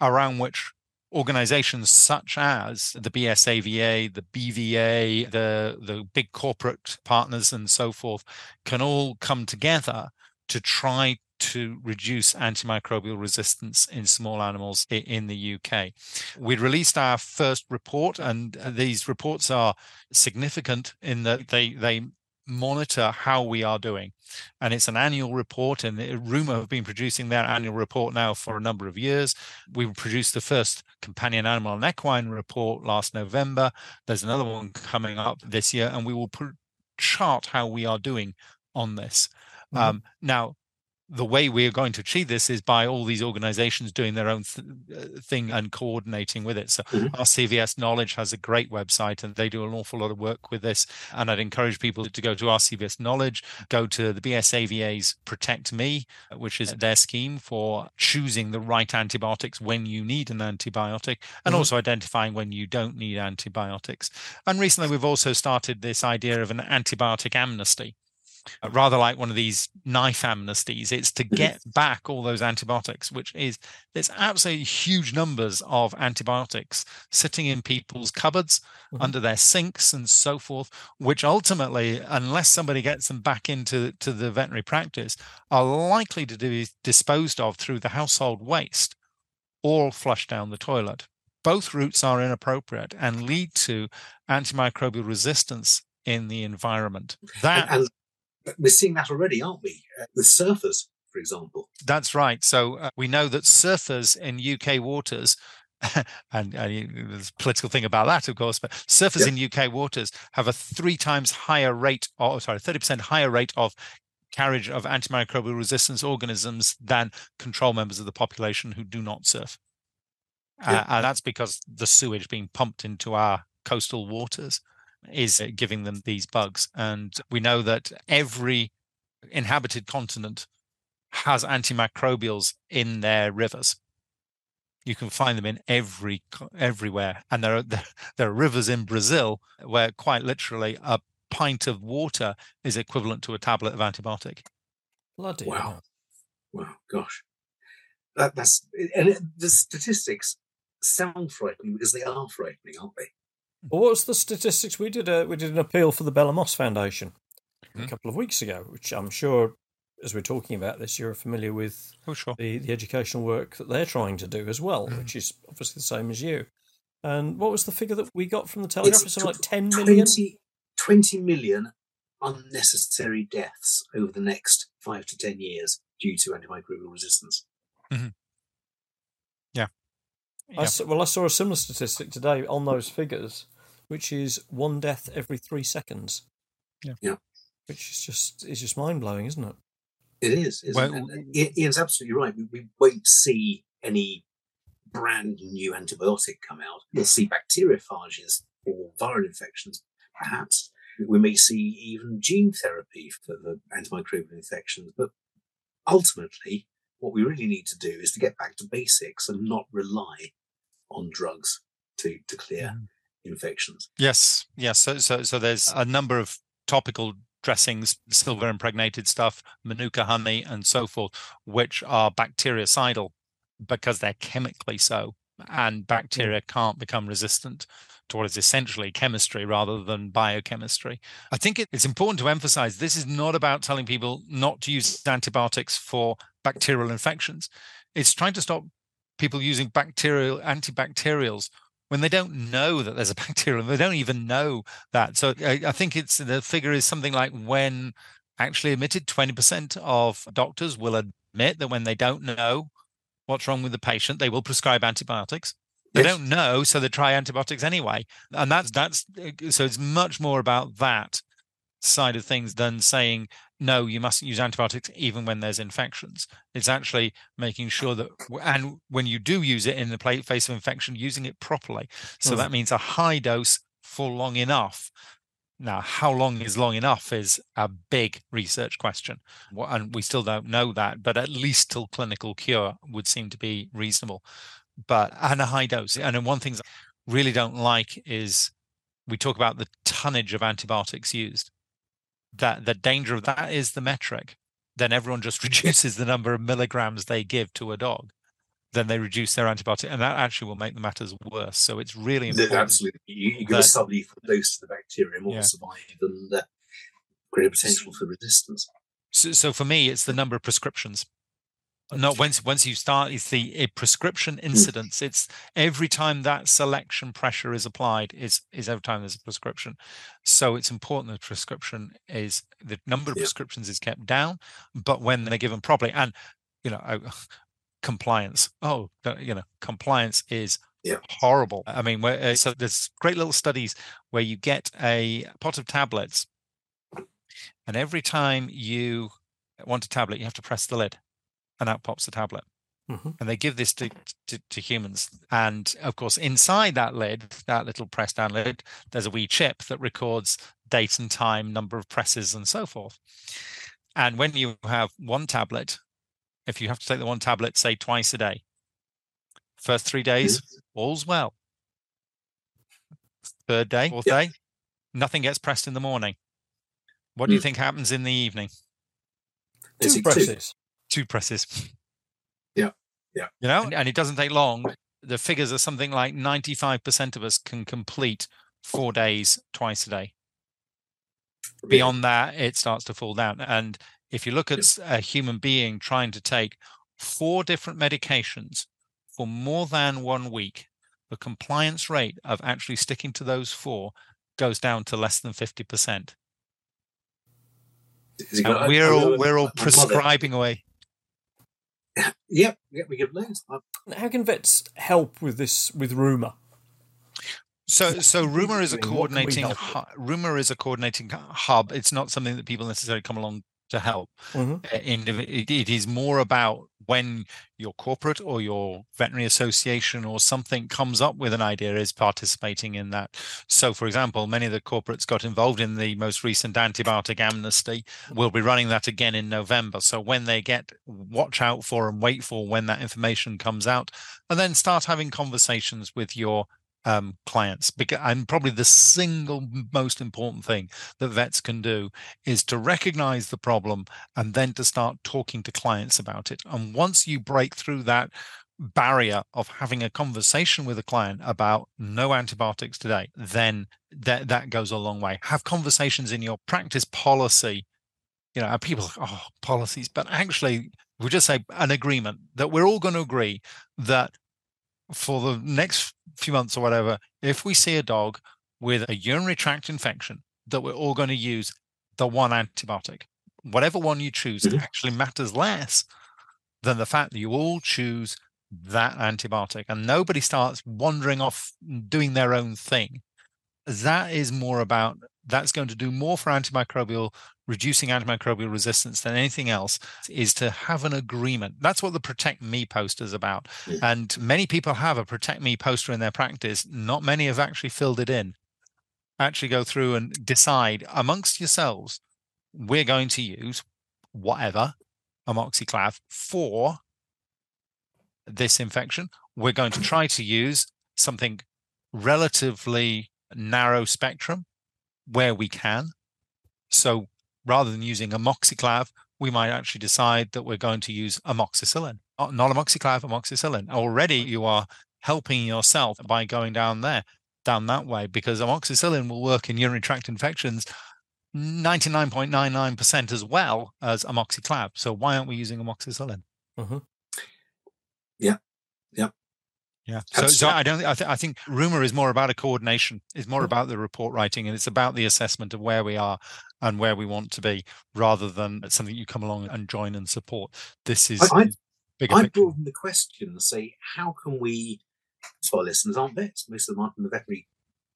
around which organizations such as the BSAVA, the BVA, the, the big corporate partners, and so forth can all come together to try to reduce antimicrobial resistance in small animals in the UK. We released our first report, and uh, these reports are significant in that they they monitor how we are doing. And it's an annual report, and RUMA have been producing their annual report now for a number of years. We produced the first companion animal and equine report last November. There's another one coming up this year, and we will put, chart how we are doing on this. Mm-hmm. Um, now, the way we are going to achieve this is by all these organizations doing their own th- uh, thing and coordinating with it. So mm-hmm. RCVS Knowledge has a great website and they do an awful lot of work with this. And I'd encourage people to go to RCVS Knowledge, go to the BSAVA's Protect Me, which is their scheme for choosing the right antibiotics when you need an antibiotic and mm-hmm. also identifying when you don't need antibiotics. And recently we've also started this idea of an antibiotic amnesty rather like one of these knife amnesties. It's to get back all those antibiotics, which is there's absolutely huge numbers of antibiotics sitting in people's cupboards, mm-hmm. under their sinks, and so forth, which ultimately, unless somebody gets them back into to the veterinary practice, are likely to be disposed of through the household waste or flushed down the toilet. Both routes are inappropriate and lead to antimicrobial resistance in the environment. That and, and we're seeing that already, aren't we? Uh, with surfers, for example. That's right. So uh, we know that surfers in UK waters and, and, there's a political thing about that, of course, but surfers in UK waters have a three times higher rate, or sorry, 30% higher rate of carriage of antimicrobial resistance organisms than control members of the population who do not surf. Yeah. Uh, and that's because the sewage being pumped into our coastal waters is giving them these bugs. And we know that every inhabited continent has antimicrobials in their rivers. You can find them in every everywhere, and there are there are rivers in Brazil where quite literally a pint of water is equivalent to a tablet of antibiotic. Bloody wow, wow, gosh, that, that's and it, the statistics sound frightening because they are frightening, aren't they? Well, what was the statistics? We did a we did an appeal for the Bella Moss Foundation mm-hmm. a couple of weeks ago, which I'm sure, as we're talking about this, you're familiar with oh, sure. the the educational work that they're trying to do as well, mm-hmm. which is obviously the same as you. And what was the figure that we got from the Telegraph? It's something like 10 million? 20, 20 million unnecessary deaths over the next five to 10 years due to antimicrobial resistance. Mm-hmm. Yeah. yeah. I saw, well, I saw a similar statistic today on those figures which is one death every three seconds. Yeah. Yeah. Which is just is just mind blowing, isn't it? It is. Well, Ian's absolutely right. We, we won't see any brand new antibiotic come out. We'll see bacteriophages or viral infections, perhaps. We may see even gene therapy for the antimicrobial infections. But ultimately, what we really need to do is to get back to basics and not rely on drugs to, to clear mm infections. Yes, yes. So, so, so there's a number of topical dressings, silver impregnated stuff, manuka honey, and so forth, which are bactericidal because they're chemically so, and bacteria mm. can't become resistant to what is essentially chemistry rather than biochemistry. I think it, it's important to emphasize this is not about telling people not to use antibiotics for bacterial infections. It's trying to stop people using bacterial antibacterials when they don't know that there's a bacterial they don't even know that. So I, I, think it's the figure is something like when actually admitted 20% of doctors will admit that when they don't know what's wrong with the patient they will prescribe antibiotics. They yes. don't know so they try antibiotics anyway. And that's that's uh, so it's much more about that side of things than saying no you mustn't use antibiotics even when there's infections. It's actually making sure that and when you do use it in the face of infection using it properly. So mm. that means a high dose for long enough. Now how long is long enough is a big research question. And we still don't know that but at least till clinical cure would seem to be reasonable. But and a high dose and one thing I really don't like is we talk about the tonnage of antibiotics used that the danger of that is the metric, then everyone just reduces the number of milligrams they give to a dog. Then they reduce their antibiotic, and that actually will make the matters worse. So it's really important. Absolutely, you, give a sublethal dose to the bacteria, more yeah. survive and uh, greater potential for resistance. So, so for me, it's the number of prescriptions not once once you start it's the prescription hmm. incidence it's every time that selection pressure is applied is is every time there's a prescription so it's important that prescription is the number of yeah. prescriptions is kept down but when they're given properly and you know compliance oh you know compliance is yeah. horrible i mean where, uh, so there's great little studies where you get a pot of tablets and every time you want a tablet you have to press the lid and out pops the tablet. Mm-hmm. And they give this to, to, to, humans. And of course, inside that lid, that little press down lid, there's a wee chip that records date and time, number of presses, and so forth. And when you have one tablet, if you have to take the one tablet, say twice a day, first three days, mm-hmm. all's well. Third day, fourth day, nothing gets pressed in the morning. What do you mm. think happens in the evening? Two presses two presses. Yeah. Yeah. You know, and it doesn't take long. The figures are something like 95% of us can complete four days twice a day. Beyond that, it starts to fall down. And if you look at a human being trying to take four different medications for more than one week, the compliance rate of actually sticking to those four goes down to less than 50%. we're all we're all prescribing away. Yep, yep, we give loads. How can vets help with this with RUMA? So, so RUMA is a coordinating RUMA is a coordinating hub. It's not something that people necessarily come along to help. Mm-hmm. Uh, it, it is more about when your corporate or your veterinary association or something comes up with an idea is participating in that. So, for example, many of the corporates got involved in the most recent antibiotic amnesty. We'll be running that again in November. So, when they get watch out for and wait for when that information comes out, and then start having conversations with your um, clients. Because, and probably the single most important thing that vets can do is to recognize the problem and then to start talking to clients about it. And once you break through that barrier of having a conversation with a client about no antibiotics today, then that that goes a long way. Have conversations in your practice policy. You know, people, oh, policies, but actually, we just say an agreement that we're all going to agree that for the next few months or whatever, if we see a dog with a urinary tract infection, that we're all going to use the one antibiotic. Whatever one you choose mm-hmm. actually matters less than the fact that you all choose that antibiotic and nobody starts wandering off doing their own thing. That is more about that's going to do more for antimicrobial reducing antimicrobial resistance than anything else is to have an agreement. That's what the Protect Me poster is about. And many people have a Protect Me poster in their practice. Not many have actually filled it in. Actually, go through and decide amongst yourselves, we're going to use whatever amoxiclav for this infection. We're going to try to use something relatively narrow spectrum where we can. So rather than using amoxiclav, we might actually decide that we're going to use amoxicillin, not amoxiclav, amoxicillin. Already you are helping yourself by going down there. down that way because amoxicillin will work in urinary tract infections 99.99% as well as amoxiclav. So why aren't we using amoxicillin? Mhm. Yeah. Yeah. Yeah. So, so I don't. thi- I, th- I think RUMA is more about a coordination. It's more Mhm. about the report writing, and it's about the assessment of where we are and where we want to be, rather than something you come along and join and support. This is I- I- bigger I picture. broaden the question and say, how can we? So our listeners aren't vets; most of them aren't in the veterinary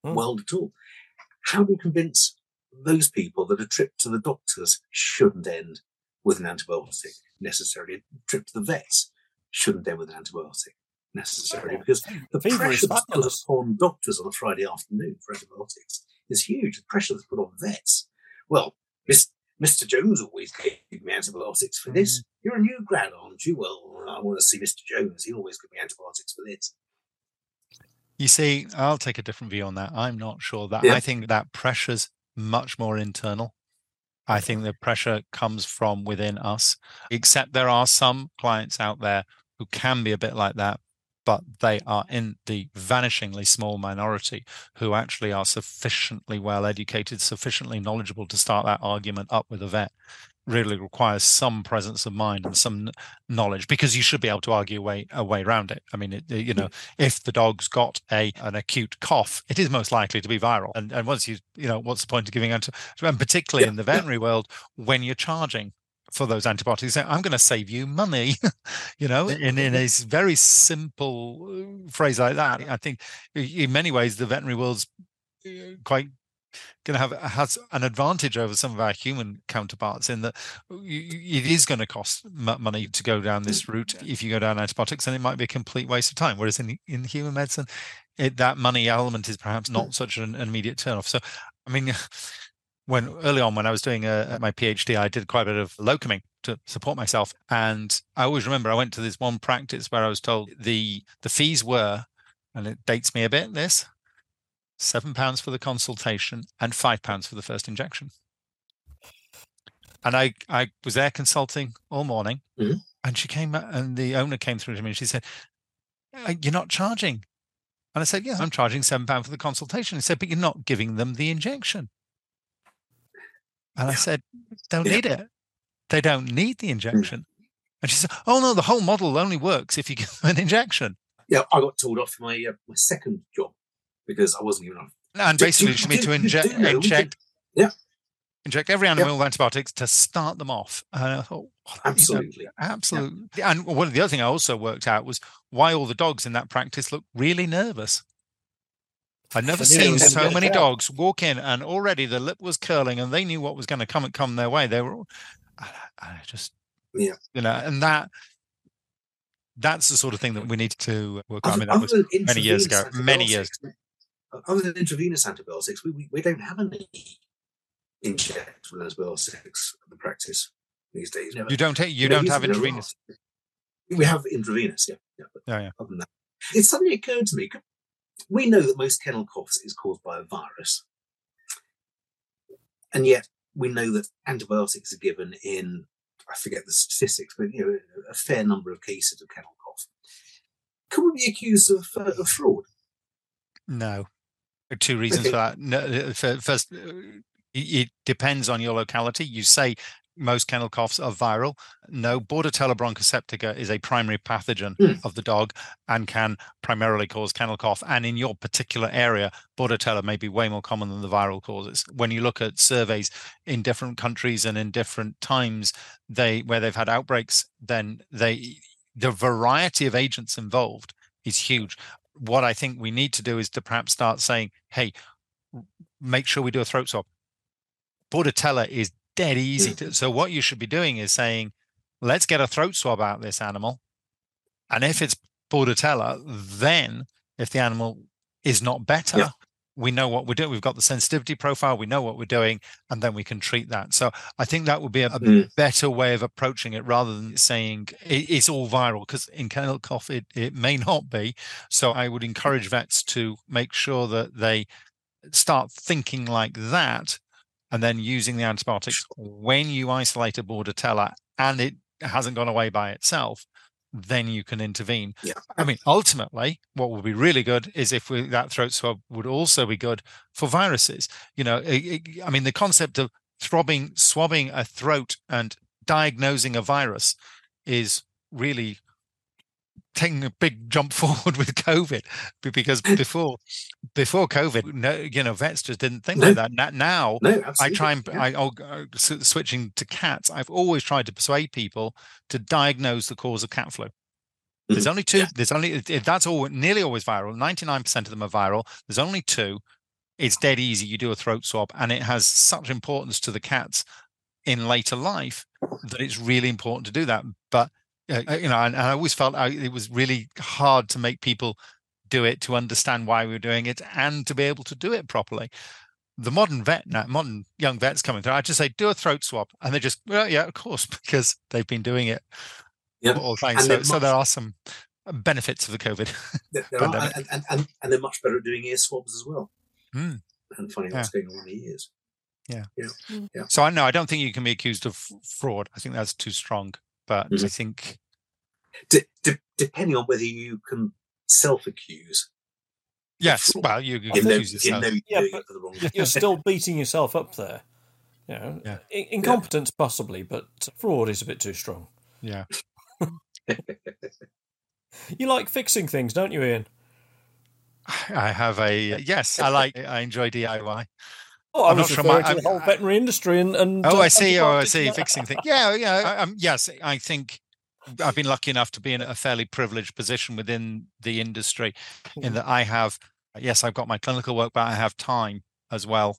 Mm. world at all. How do we convince those people that a trip to the doctors shouldn't end with an antibiotic necessarily? A trip to the vets shouldn't end with an antibiotic necessarily, because the is pressure that's put upon doctors on a Friday afternoon for antibiotics is huge. The pressure that's put on vets. Well, Miss, Mr. Jones always gave me antibiotics for Mm. this. You're a new grad, aren't you? Well, I want to see Mr. Jones. He always give me antibiotics for this. You see, I'll take a different view on that. I'm not sure that. Yeah. I think that pressure's much more internal. I think the pressure comes from within us, except there are some clients out there who can be a bit like that, but they are in the vanishingly small minority who actually are sufficiently well educated, sufficiently knowledgeable to start that argument up with a vet. Really requires some presence of mind and some knowledge because you should be able to argue a way a way around it. I mean, it, you know, if the dog's got a an acute cough, it is most likely to be viral. And and once you you know, what's the point of giving anti and particularly Yeah, in the veterinary world when you're charging for those antibiotics, I'm going to save you money. you know, in in a very simple uh, phrase like that, I think in many ways the veterinary world's uh, quite going to have has an advantage over some of our human counterparts in that y- it is going to cost money to go down this route if you go down antibiotics and it might be a complete waste of time. Whereas in in human medicine it, that money element is perhaps not such an immediate turn off so i mean when early on when i was doing uh, my phd i did quite a bit of locuming to support myself and i always remember i went to this one practice where i was told the the fees were and it dates me a bit this seven pounds for the consultation and five pounds for the first injection. And I, I was there consulting all morning, Mhm. and she came and the owner came through to me and she said, "Uh, "You're not charging." And I said, "Yeah, I'm charging seven pound for the consultation." He said, "But you're not giving them the injection." And I said, "Don't Yeah. need it. They don't need the injection." And she said, "Oh no, the whole model only works if you give them an injection." Yeah, I got told off my uh, my second job because I wasn't given enough. And basically, she meant to inject, inject, yeah. inject every animal with antibiotics to start them off. And I thought, "What, you know, Absolutely. absolutely. And one of the other thing I also worked out was why all the dogs in that practice look really nervous. I'd never They knew it seen so many dogs walk in and already the lip was curling and they knew what was going to come and come their way. They were, all, I, I just, Yeah. you know, and that. That's the sort of thing that we need to work on. I mean, that was many years ago, many years. antibiotics, Other than intravenous antibiotics, we, we, we don't have any injectable antibiotics in the practice these days. Never. You don't take, you Never don't use have intravenous. We have intravenous, yeah. yeah, but Yeah, yeah. Other than that, it suddenly occurred to me. We know that most kennel coughs is caused by a virus, and yet we know that antibiotics are given in I forget the statistics, but you know a fair number of cases of kennel cough. Could we be accused of, uh, of fraud? No. There are Two reasons Okay. for that. No, uh, first, uh, it depends on your locality. You say most kennel coughs are viral. No, Bordetella bronchoseptica is a primary pathogen Mm. of the dog and can primarily cause kennel cough. And in your particular area, Bordetella may be way more common than the viral causes. When you look at surveys in different countries and in different times, they where they've had outbreaks, then they the variety of agents involved is huge what I think we need to do is to perhaps start saying, hey, make sure we do a throat swab. Bordetella is dead easy. To, so what you should be doing is saying, let's get a throat swab out this animal. And if it's Bordetella, then if the animal is not better, Yeah. we know what we're doing. We've got the sensitivity profile, we know what we're doing, and then we can treat that. So I think that would be a, a Mm. better way of approaching it rather than saying it, it's all viral because in kennel cough it, it may not be. So I would encourage vets to make sure that they start thinking like that and then using the antibiotics when you isolate a bordetella and it hasn't gone away by itself then you can intervene. Yeah. I mean, ultimately, what would be really good is if we, that throat swab would also be good for viruses. You know, it, it- I mean, the concept of throbbing, swabbing a throat and diagnosing a virus is really taking a big jump forward with COVID because before before COVID, no, you know, vets just didn't think No. like that. Now, No, I try and yeah. I, I'll, uh, switching to cats. I've always tried to persuade people to diagnose the cause of cat flu. There's only two. Yeah. There's only that's all nearly always viral. Ninety nine percent of them are viral. There's only two. It's dead easy. You do a throat swab, and it has such importance to the cats in later life that it's really important to do that. But you know, and, and I always felt I, it was really hard to make people do it to understand why we were doing it and to be able to do it properly. The modern vet now, modern young vets coming through, I just say do a throat swab, and they just well, yeah, of course, because they've been doing it Yeah. all the time. So, they're so much- there are some benefits of the COVID. There, there are, and, and, and, and they're much better at doing ear swabs as well. Hmm. And finding what's going on in the ears. yeah So I know I don't think you can be accused of fraud. I think that's too strong. But I Mhm. think D- d- depending on whether you can self-accuse, yes. Well, you, you you know, accuse you yourself. know you're Yeah, doing but it for the wrong You're- You're still beating yourself up there. You know, Yeah. in- incompetence possibly, but fraud is a bit too strong. Yeah. You like fixing things, don't you, Ian? I have a yes. I like. I enjoy DIY. Oh, I I'm was not sure my- to the whole veterinary industry and, and Oh, uh, I see. Oh, I see. Fixing things. Yeah, yeah. I, um, yes, I think I've been lucky enough to be in a fairly privileged position within the industry, in that I have. Yes, I've got my clinical work, but I have time as well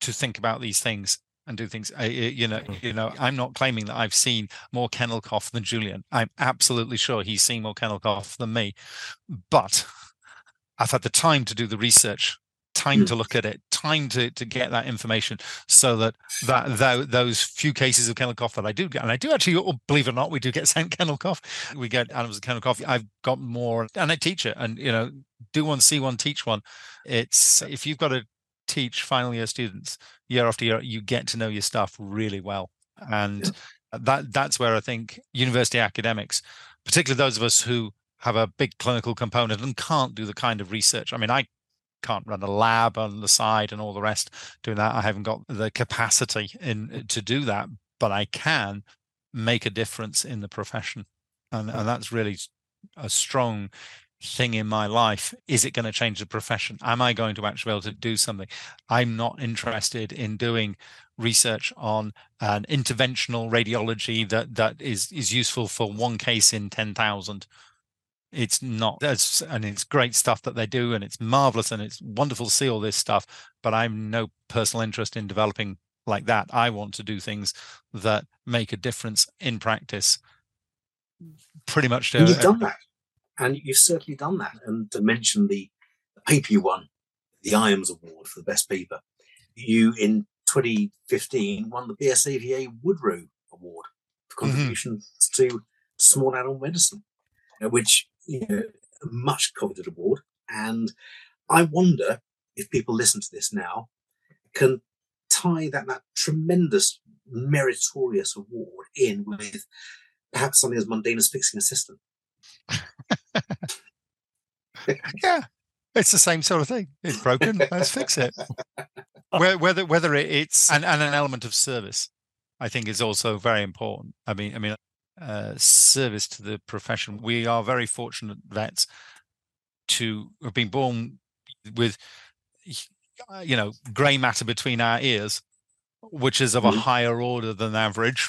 to think about these things and do things. I, I- you know, you know. I'm not claiming that I've seen more kennel cough than Julian. I'm absolutely sure he's seen more kennel cough than me, but I've had the time to do the research, time to look at it, time to to get that information, so that that tho- those few cases of kennel cough that I do get, and I do actually, oh, believe it or not, we do get sent kennel cough. We get animals with kennel cough. I've got more, and I teach it, and you know, do one, see one, teach one. It's if you've got to teach final year students year after year, you get to know your stuff really well, and that that's where I think university academics, particularly those of us who have a big clinical component and can't do the kind of research. I mean, I can't run a lab on the side and all the rest doing that. I haven't got the capacity in uh, to do that, but I can make a difference in the profession. And and that's really a strong thing in my life. Is it going to change the profession? Am I going to actually be able to do something? I'm not interested in doing research on an interventional radiology that that is is useful for one case in 10,000 it's not that's and it's great stuff that they do and it's marvelous and it's wonderful to see all this stuff but i'm no personal interest in developing like that i want to do things that make a difference in practice pretty much to And you've done that. And you've certainly done that. And to mention the paper you won, the IAMS Award for the best paper, you in 2015 won the BSAVA Woodrow Award for contribution to small animal medicine, uh, which you know, a much coveted award. And I wonder if people listen to this now can tie that that tremendous meritorious award in with perhaps something as mundane as fixing a system. yeah it's the same sort of thing it's broken let's fix it whether whether it's and, and an element of service i think is also very important i mean i mean uh, service to the profession we are very fortunate vets to have been born with you know gray matter between our ears which is of a Mhm. higher order than average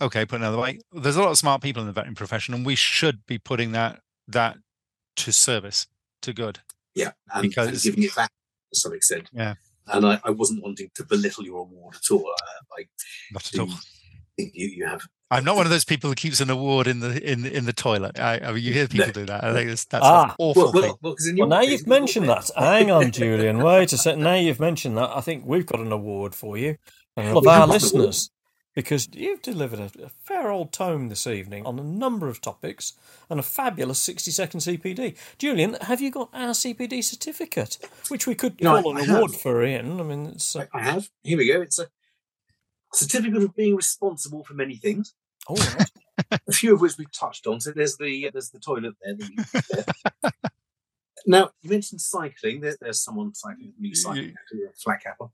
okay put another way there's a lot of smart people in the veterinary profession and we should be putting that that to service to good Yeah, and, and giving it back to some extent. Yeah. And I, I wasn't wanting to belittle your award at all. Uh, I not at all you, you have. I'm not one of those people who keeps an award in the in in the toilet i, I mean you hear people No. do that i think that's, that's Ah. an awful Well, thing well, well, 'cause Well, now you've mentioned that. Hang on, Julian. Wait a second. Now you've mentioned that. I think we've got an award for you and of our have got an award. listeners because you've delivered a, a fair old tome this evening on a number of topics and a fabulous 60 second CPD. Julian, have you got our CPD certificate, which we could You know, call I- an I award have. for Ian? I mean, it's. Uh, I, I have. Here we go. It's a certificate of being responsible for many things. Oh, right. a few of which we've touched on. So there's the there's the toilet there. there. now you mentioned cycling. There, there's someone cycling, me cycling, a flat cap on.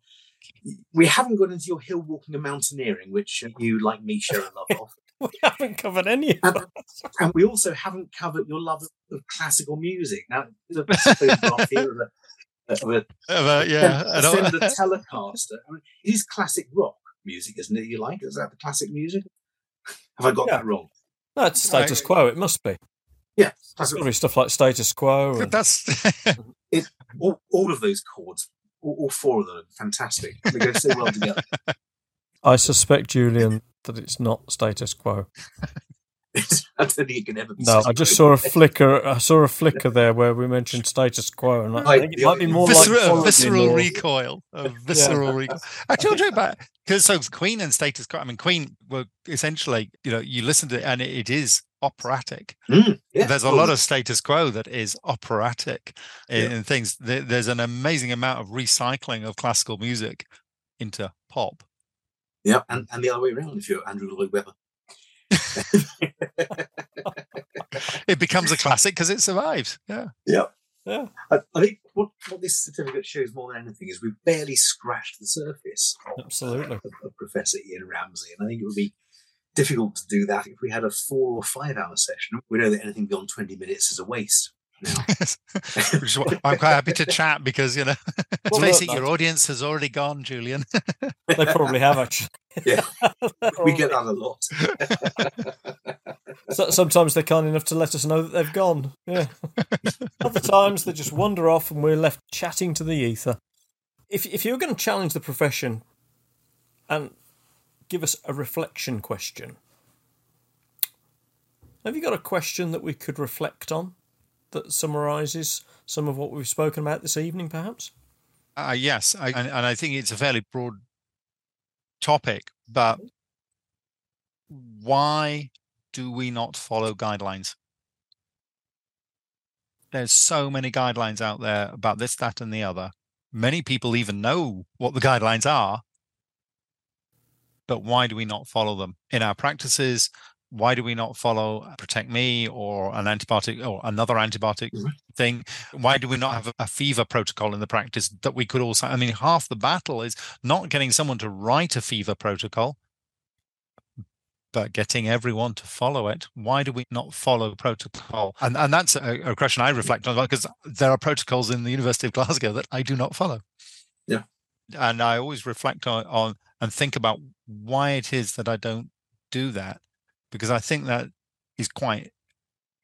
We haven't got into your hill walking and mountaineering, which you, like me, share a love of. We haven't covered any of And, and we also haven't covered your love of, classical music. Now, there's a photograph here of a, of a yeah, I a Telecaster. I mean, it is classic rock music, isn't it? You like? Is that the classic music? Have I got Yeah. that wrong? No, it's status Right. quo. It must be. Yeah, It's classic got to be stuff like status quo. And, that's All, all of those chords, all, all four of them, are fantastic. They go so well together. I suspect, Julian, that it's not status quo. I don't think it can ever be. No. I just saw a flicker. I saw a flicker there where we mentioned status quo, and I Right, think it might be more visceral, like a visceral law. recoil. A visceral recoil. I told you about because so Queen and Status Quo. I mean, Queen were essentially, you know, you listen to it and it, it is operatic. Mm, yeah, There's a lot of status quo that is operatic in, Yeah. in things. There's an amazing amount of recycling of classical music into pop. Yeah, and, and the other way around if you're Andrew Lloyd Webber. It becomes a classic because it survives. Yeah. Yeah. Yeah. I, I think what, what this certificate shows more than anything is we've barely scratched the surface of, Absolutely. of, of Professor Ian Ramsey. And I think it would be difficult to do that if we had a four or five hour session. We know that anything beyond 20 minutes is a waste. Which is what- I'm quite happy to chat because, you know, let's Well, face look, it, your audience has already gone, Julian. They probably have actually. Yeah. we get that a lot. So, sometimes they're kind enough to let us know that they've gone. Yeah. Other times they just wander off and we're left chatting to the ether. If if you were going to challenge the profession and give us a reflection question, have you got a question that we could reflect on that summarises some of what we've spoken about this evening, perhaps? Uh, yes, I, and, and I think it's a fairly broad topic, but mm-hmm. why do we not follow guidelines? There's so many guidelines out there about this, that, and the other. Many people even know what the guidelines are, but why do we not follow them in our practices? Why do we not follow Protect Me or an antibiotic or another antibiotic Mhm. thing? Why do we not have a fever protocol in the practice that we could also? I mean, half the battle is not getting someone to write a fever protocol, but getting everyone to follow it. Why do we not follow protocol? And and that's a, a question I reflect on because there are protocols in the University of Glasgow that I do not follow. Yeah. And I always reflect on, on and think about why it is that I don't do that because I think that is quite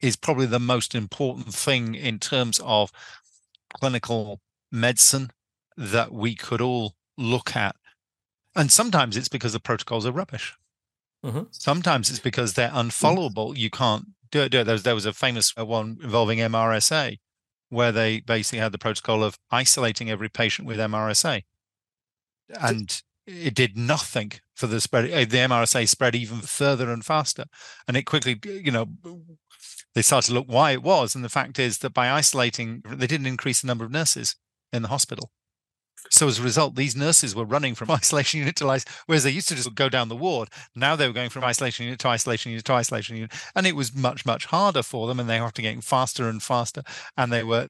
is probably the most important thing in terms of clinical medicine that we could all look at. And sometimes it's because the protocols are rubbish. Mhm. Sometimes it's because they're unfollowable. You can't do it. Do it. There was, there was a famous uh, one involving MRSA where they basically had the protocol of isolating every patient with MRSA. And it did nothing for the spread. uh, The MRSA spread even further and faster. And it quickly, you know, they started to look why it was. And the fact is that by isolating, they didn't increase the number of nurses in the hospital. So as a result, these nurses were running from isolation unit to isolation, whereas they used to just go down the ward. Now they were going from isolation unit to isolation unit to isolation unit, and it was much much harder for them, and they were to getting faster and faster, and they were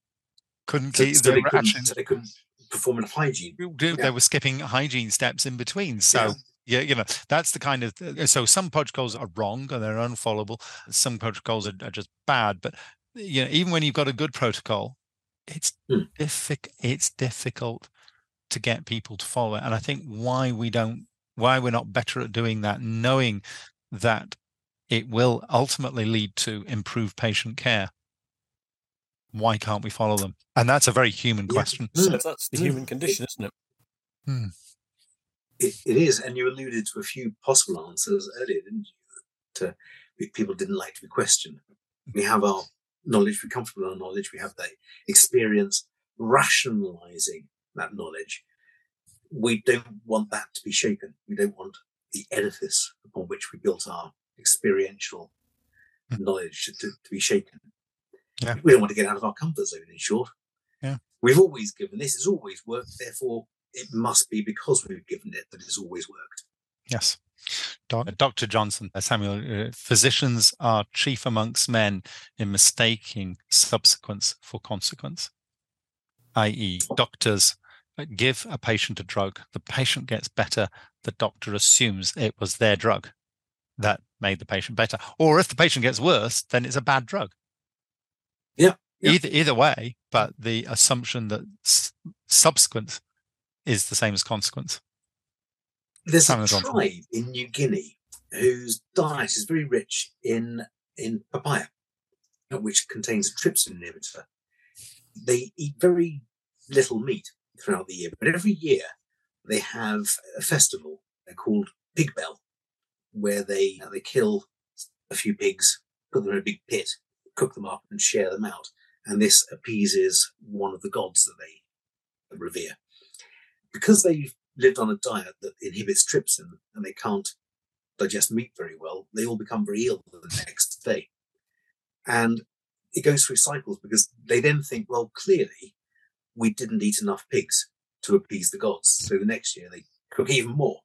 couldn't So, keep so their they, couldn't, they couldn't perform enough hygiene. They yeah. were skipping hygiene steps in between. So Yeah. yeah, you know that's the kind of so some protocols are wrong and they're unfollowable. Some protocols are, are just bad, but you know even when you've got a good protocol, it's Hmm. difficult. It's difficult to get people to follow it, and I think why we don't, why we're not better at doing that, knowing that it will ultimately lead to improved patient care. Why can't we follow them? And that's a very human Yeah. question. Mm. So that's the Mm. human condition, isn't it? It, it is, and you alluded to a few possible answers earlier, didn't you? That uh, people didn't like to be questioned. We have our knowledge, we're comfortable with our knowledge, we have the experience rationalizing that knowledge. We don't want that to be shaken. We don't want the edifice upon which we built our experiential Hmm. knowledge to, to be shaken. Yeah. We don't want to get out of our comfort zone, in short. Yeah. We've always given this, has always worked, therefore it must be because we've given it that it's always worked. Yes. Doc- Dr. Johnson, uh, Samuel, uh, physicians are chief amongst men in mistaking subsequence for consequence, i.e., doctors uh, give a patient a drug, the patient gets better, the doctor assumes it was their drug that made the patient better. Or if the patient gets worse, then it's a bad drug. Yeah, yeah. Either either way, but the assumption that s- subsequent is the same as consequence. There's a tribe in New Guinea whose diet is very rich in in papaya, which contains a trypsin inhibitor. They eat very little meat throughout the year, but every year they have a festival called Pig Bel, where they they kill a few pigs, put them in a big pit, cook them up, and share them out. And this appeases one of the gods that they revere. Because they've lived on a diet that inhibits trypsin and they can't digest meat very well, they all become very ill the next day. And it goes through cycles because they then think, well, clearly we didn't eat enough pigs to appease the gods. So the next year they cook even more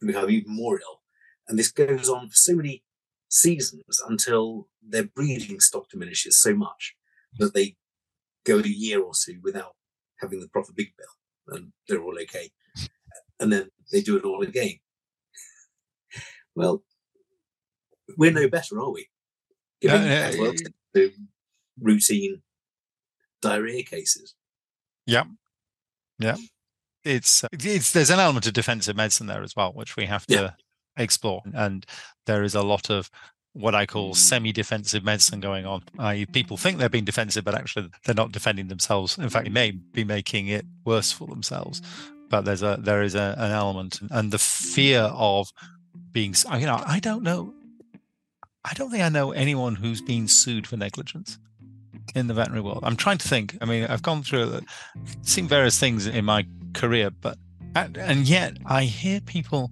and become even more ill. And this goes on for so many seasons until their breeding stock diminishes so much that they go a year or two without having the proper Pig Bel and they're all okay. And then they do it all again. Well, we're no better, are we? Giving Yeah, yeah, antibiotics to routine diarrhea cases. It's it's there's an element of defensive medicine there as well, which we have to Yeah. Explore. Mm. And there is a lot of what I call mm. semi-defensive medicine going on. I people think they're being defensive, but actually they're not defending themselves. In fact, they may be making it worse for themselves. But there's a there is a, an element, and the fear of being. You know, I don't know. I don't think I know anyone who's been sued for negligence in the veterinary world. I'm trying to think. I mean, I've gone through, seen various things in my career, but and yet I hear people,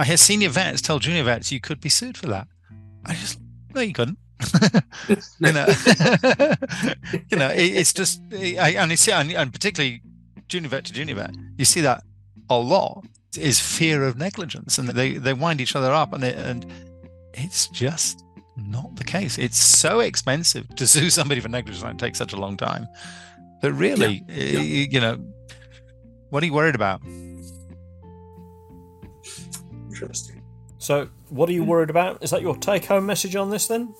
I hear senior vets tell junior vets you could be sued for that. I just no, you couldn't. you know, you know, it, it's just, I and it's and, and particularly junior vet to junior vet, you see that a lot. Is fear of negligence, and they they wind each other up, and it, and it's just not the case. It's so expensive to sue somebody for negligence and it takes such a long time that really, yeah. eh, you know, what are you worried about? Interesting. So, what are you hmm. worried about? Is that your take home message on this then?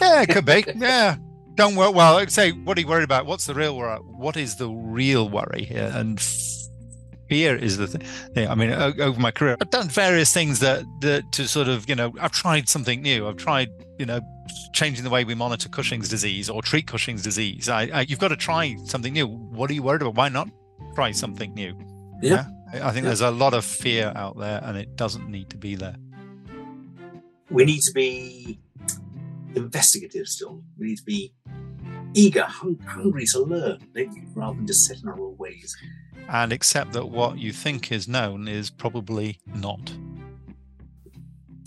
Yeah, it could be. yeah. Don't worry. Well, I'd say, what are you worried about? What's the real worry? What is the real worry here? And fear is the thing. I mean, over my career, I've done various things that, that to sort of, you know, I've tried something new. I've tried, you know, changing the way we monitor Cushing's disease or treat Cushing's disease. I, I, you've got to try something new. What are you worried about? Why not try something new? Yeah. I I think there's a lot of fear out there and it doesn't need to be there. We need to be investigative still. We need to be eager, hung- hungry to learn. Rather than just set in our old ways. and accept that what you think is known is probably not.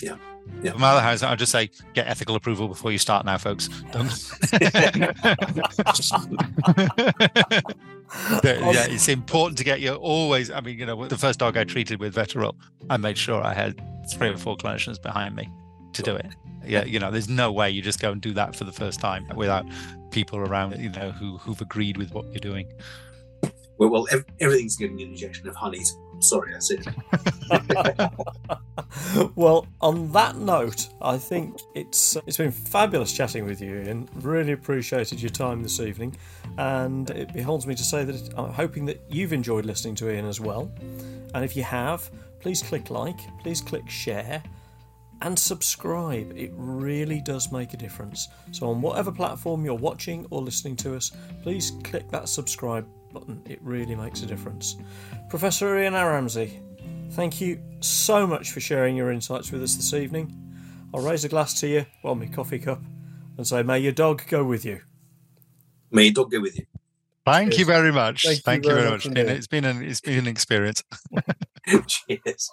Yeah. Yeah. From my other house, I'll just say get ethical approval before you start now, folks. Don't. Yeah, yeah, it's important to get you always. I mean, you know, the first dog I treated with Vetoryl, I made sure I had three or four clinicians behind me to do it. Yeah, you know, there's no way you just go and do that for the first time without people around, you know, who who've agreed with what you're doing. Well, well everything's getting an injection of honey. Sorry, that's it. well, on that note, I think it's uh, it's been fabulous chatting with you, Ian. Really appreciated your time this evening, and it beholds me to say that I'm hoping that you've enjoyed listening to Ian as well. And if you have, please click like, please click share, and subscribe. It really does make a difference. So, on whatever platform you're watching or listening to us, please click that subscribe button. It really makes a difference. Professor Ian Ramsey, thank you so much for sharing your insights with us this evening. I'll raise a glass to you, well, my coffee cup, and say, may your dog go with you. May your dog go with you. Thank you very much. Thank you Thank you very very much much. It's been, indeed. it's been an it's been an experience. Cheers.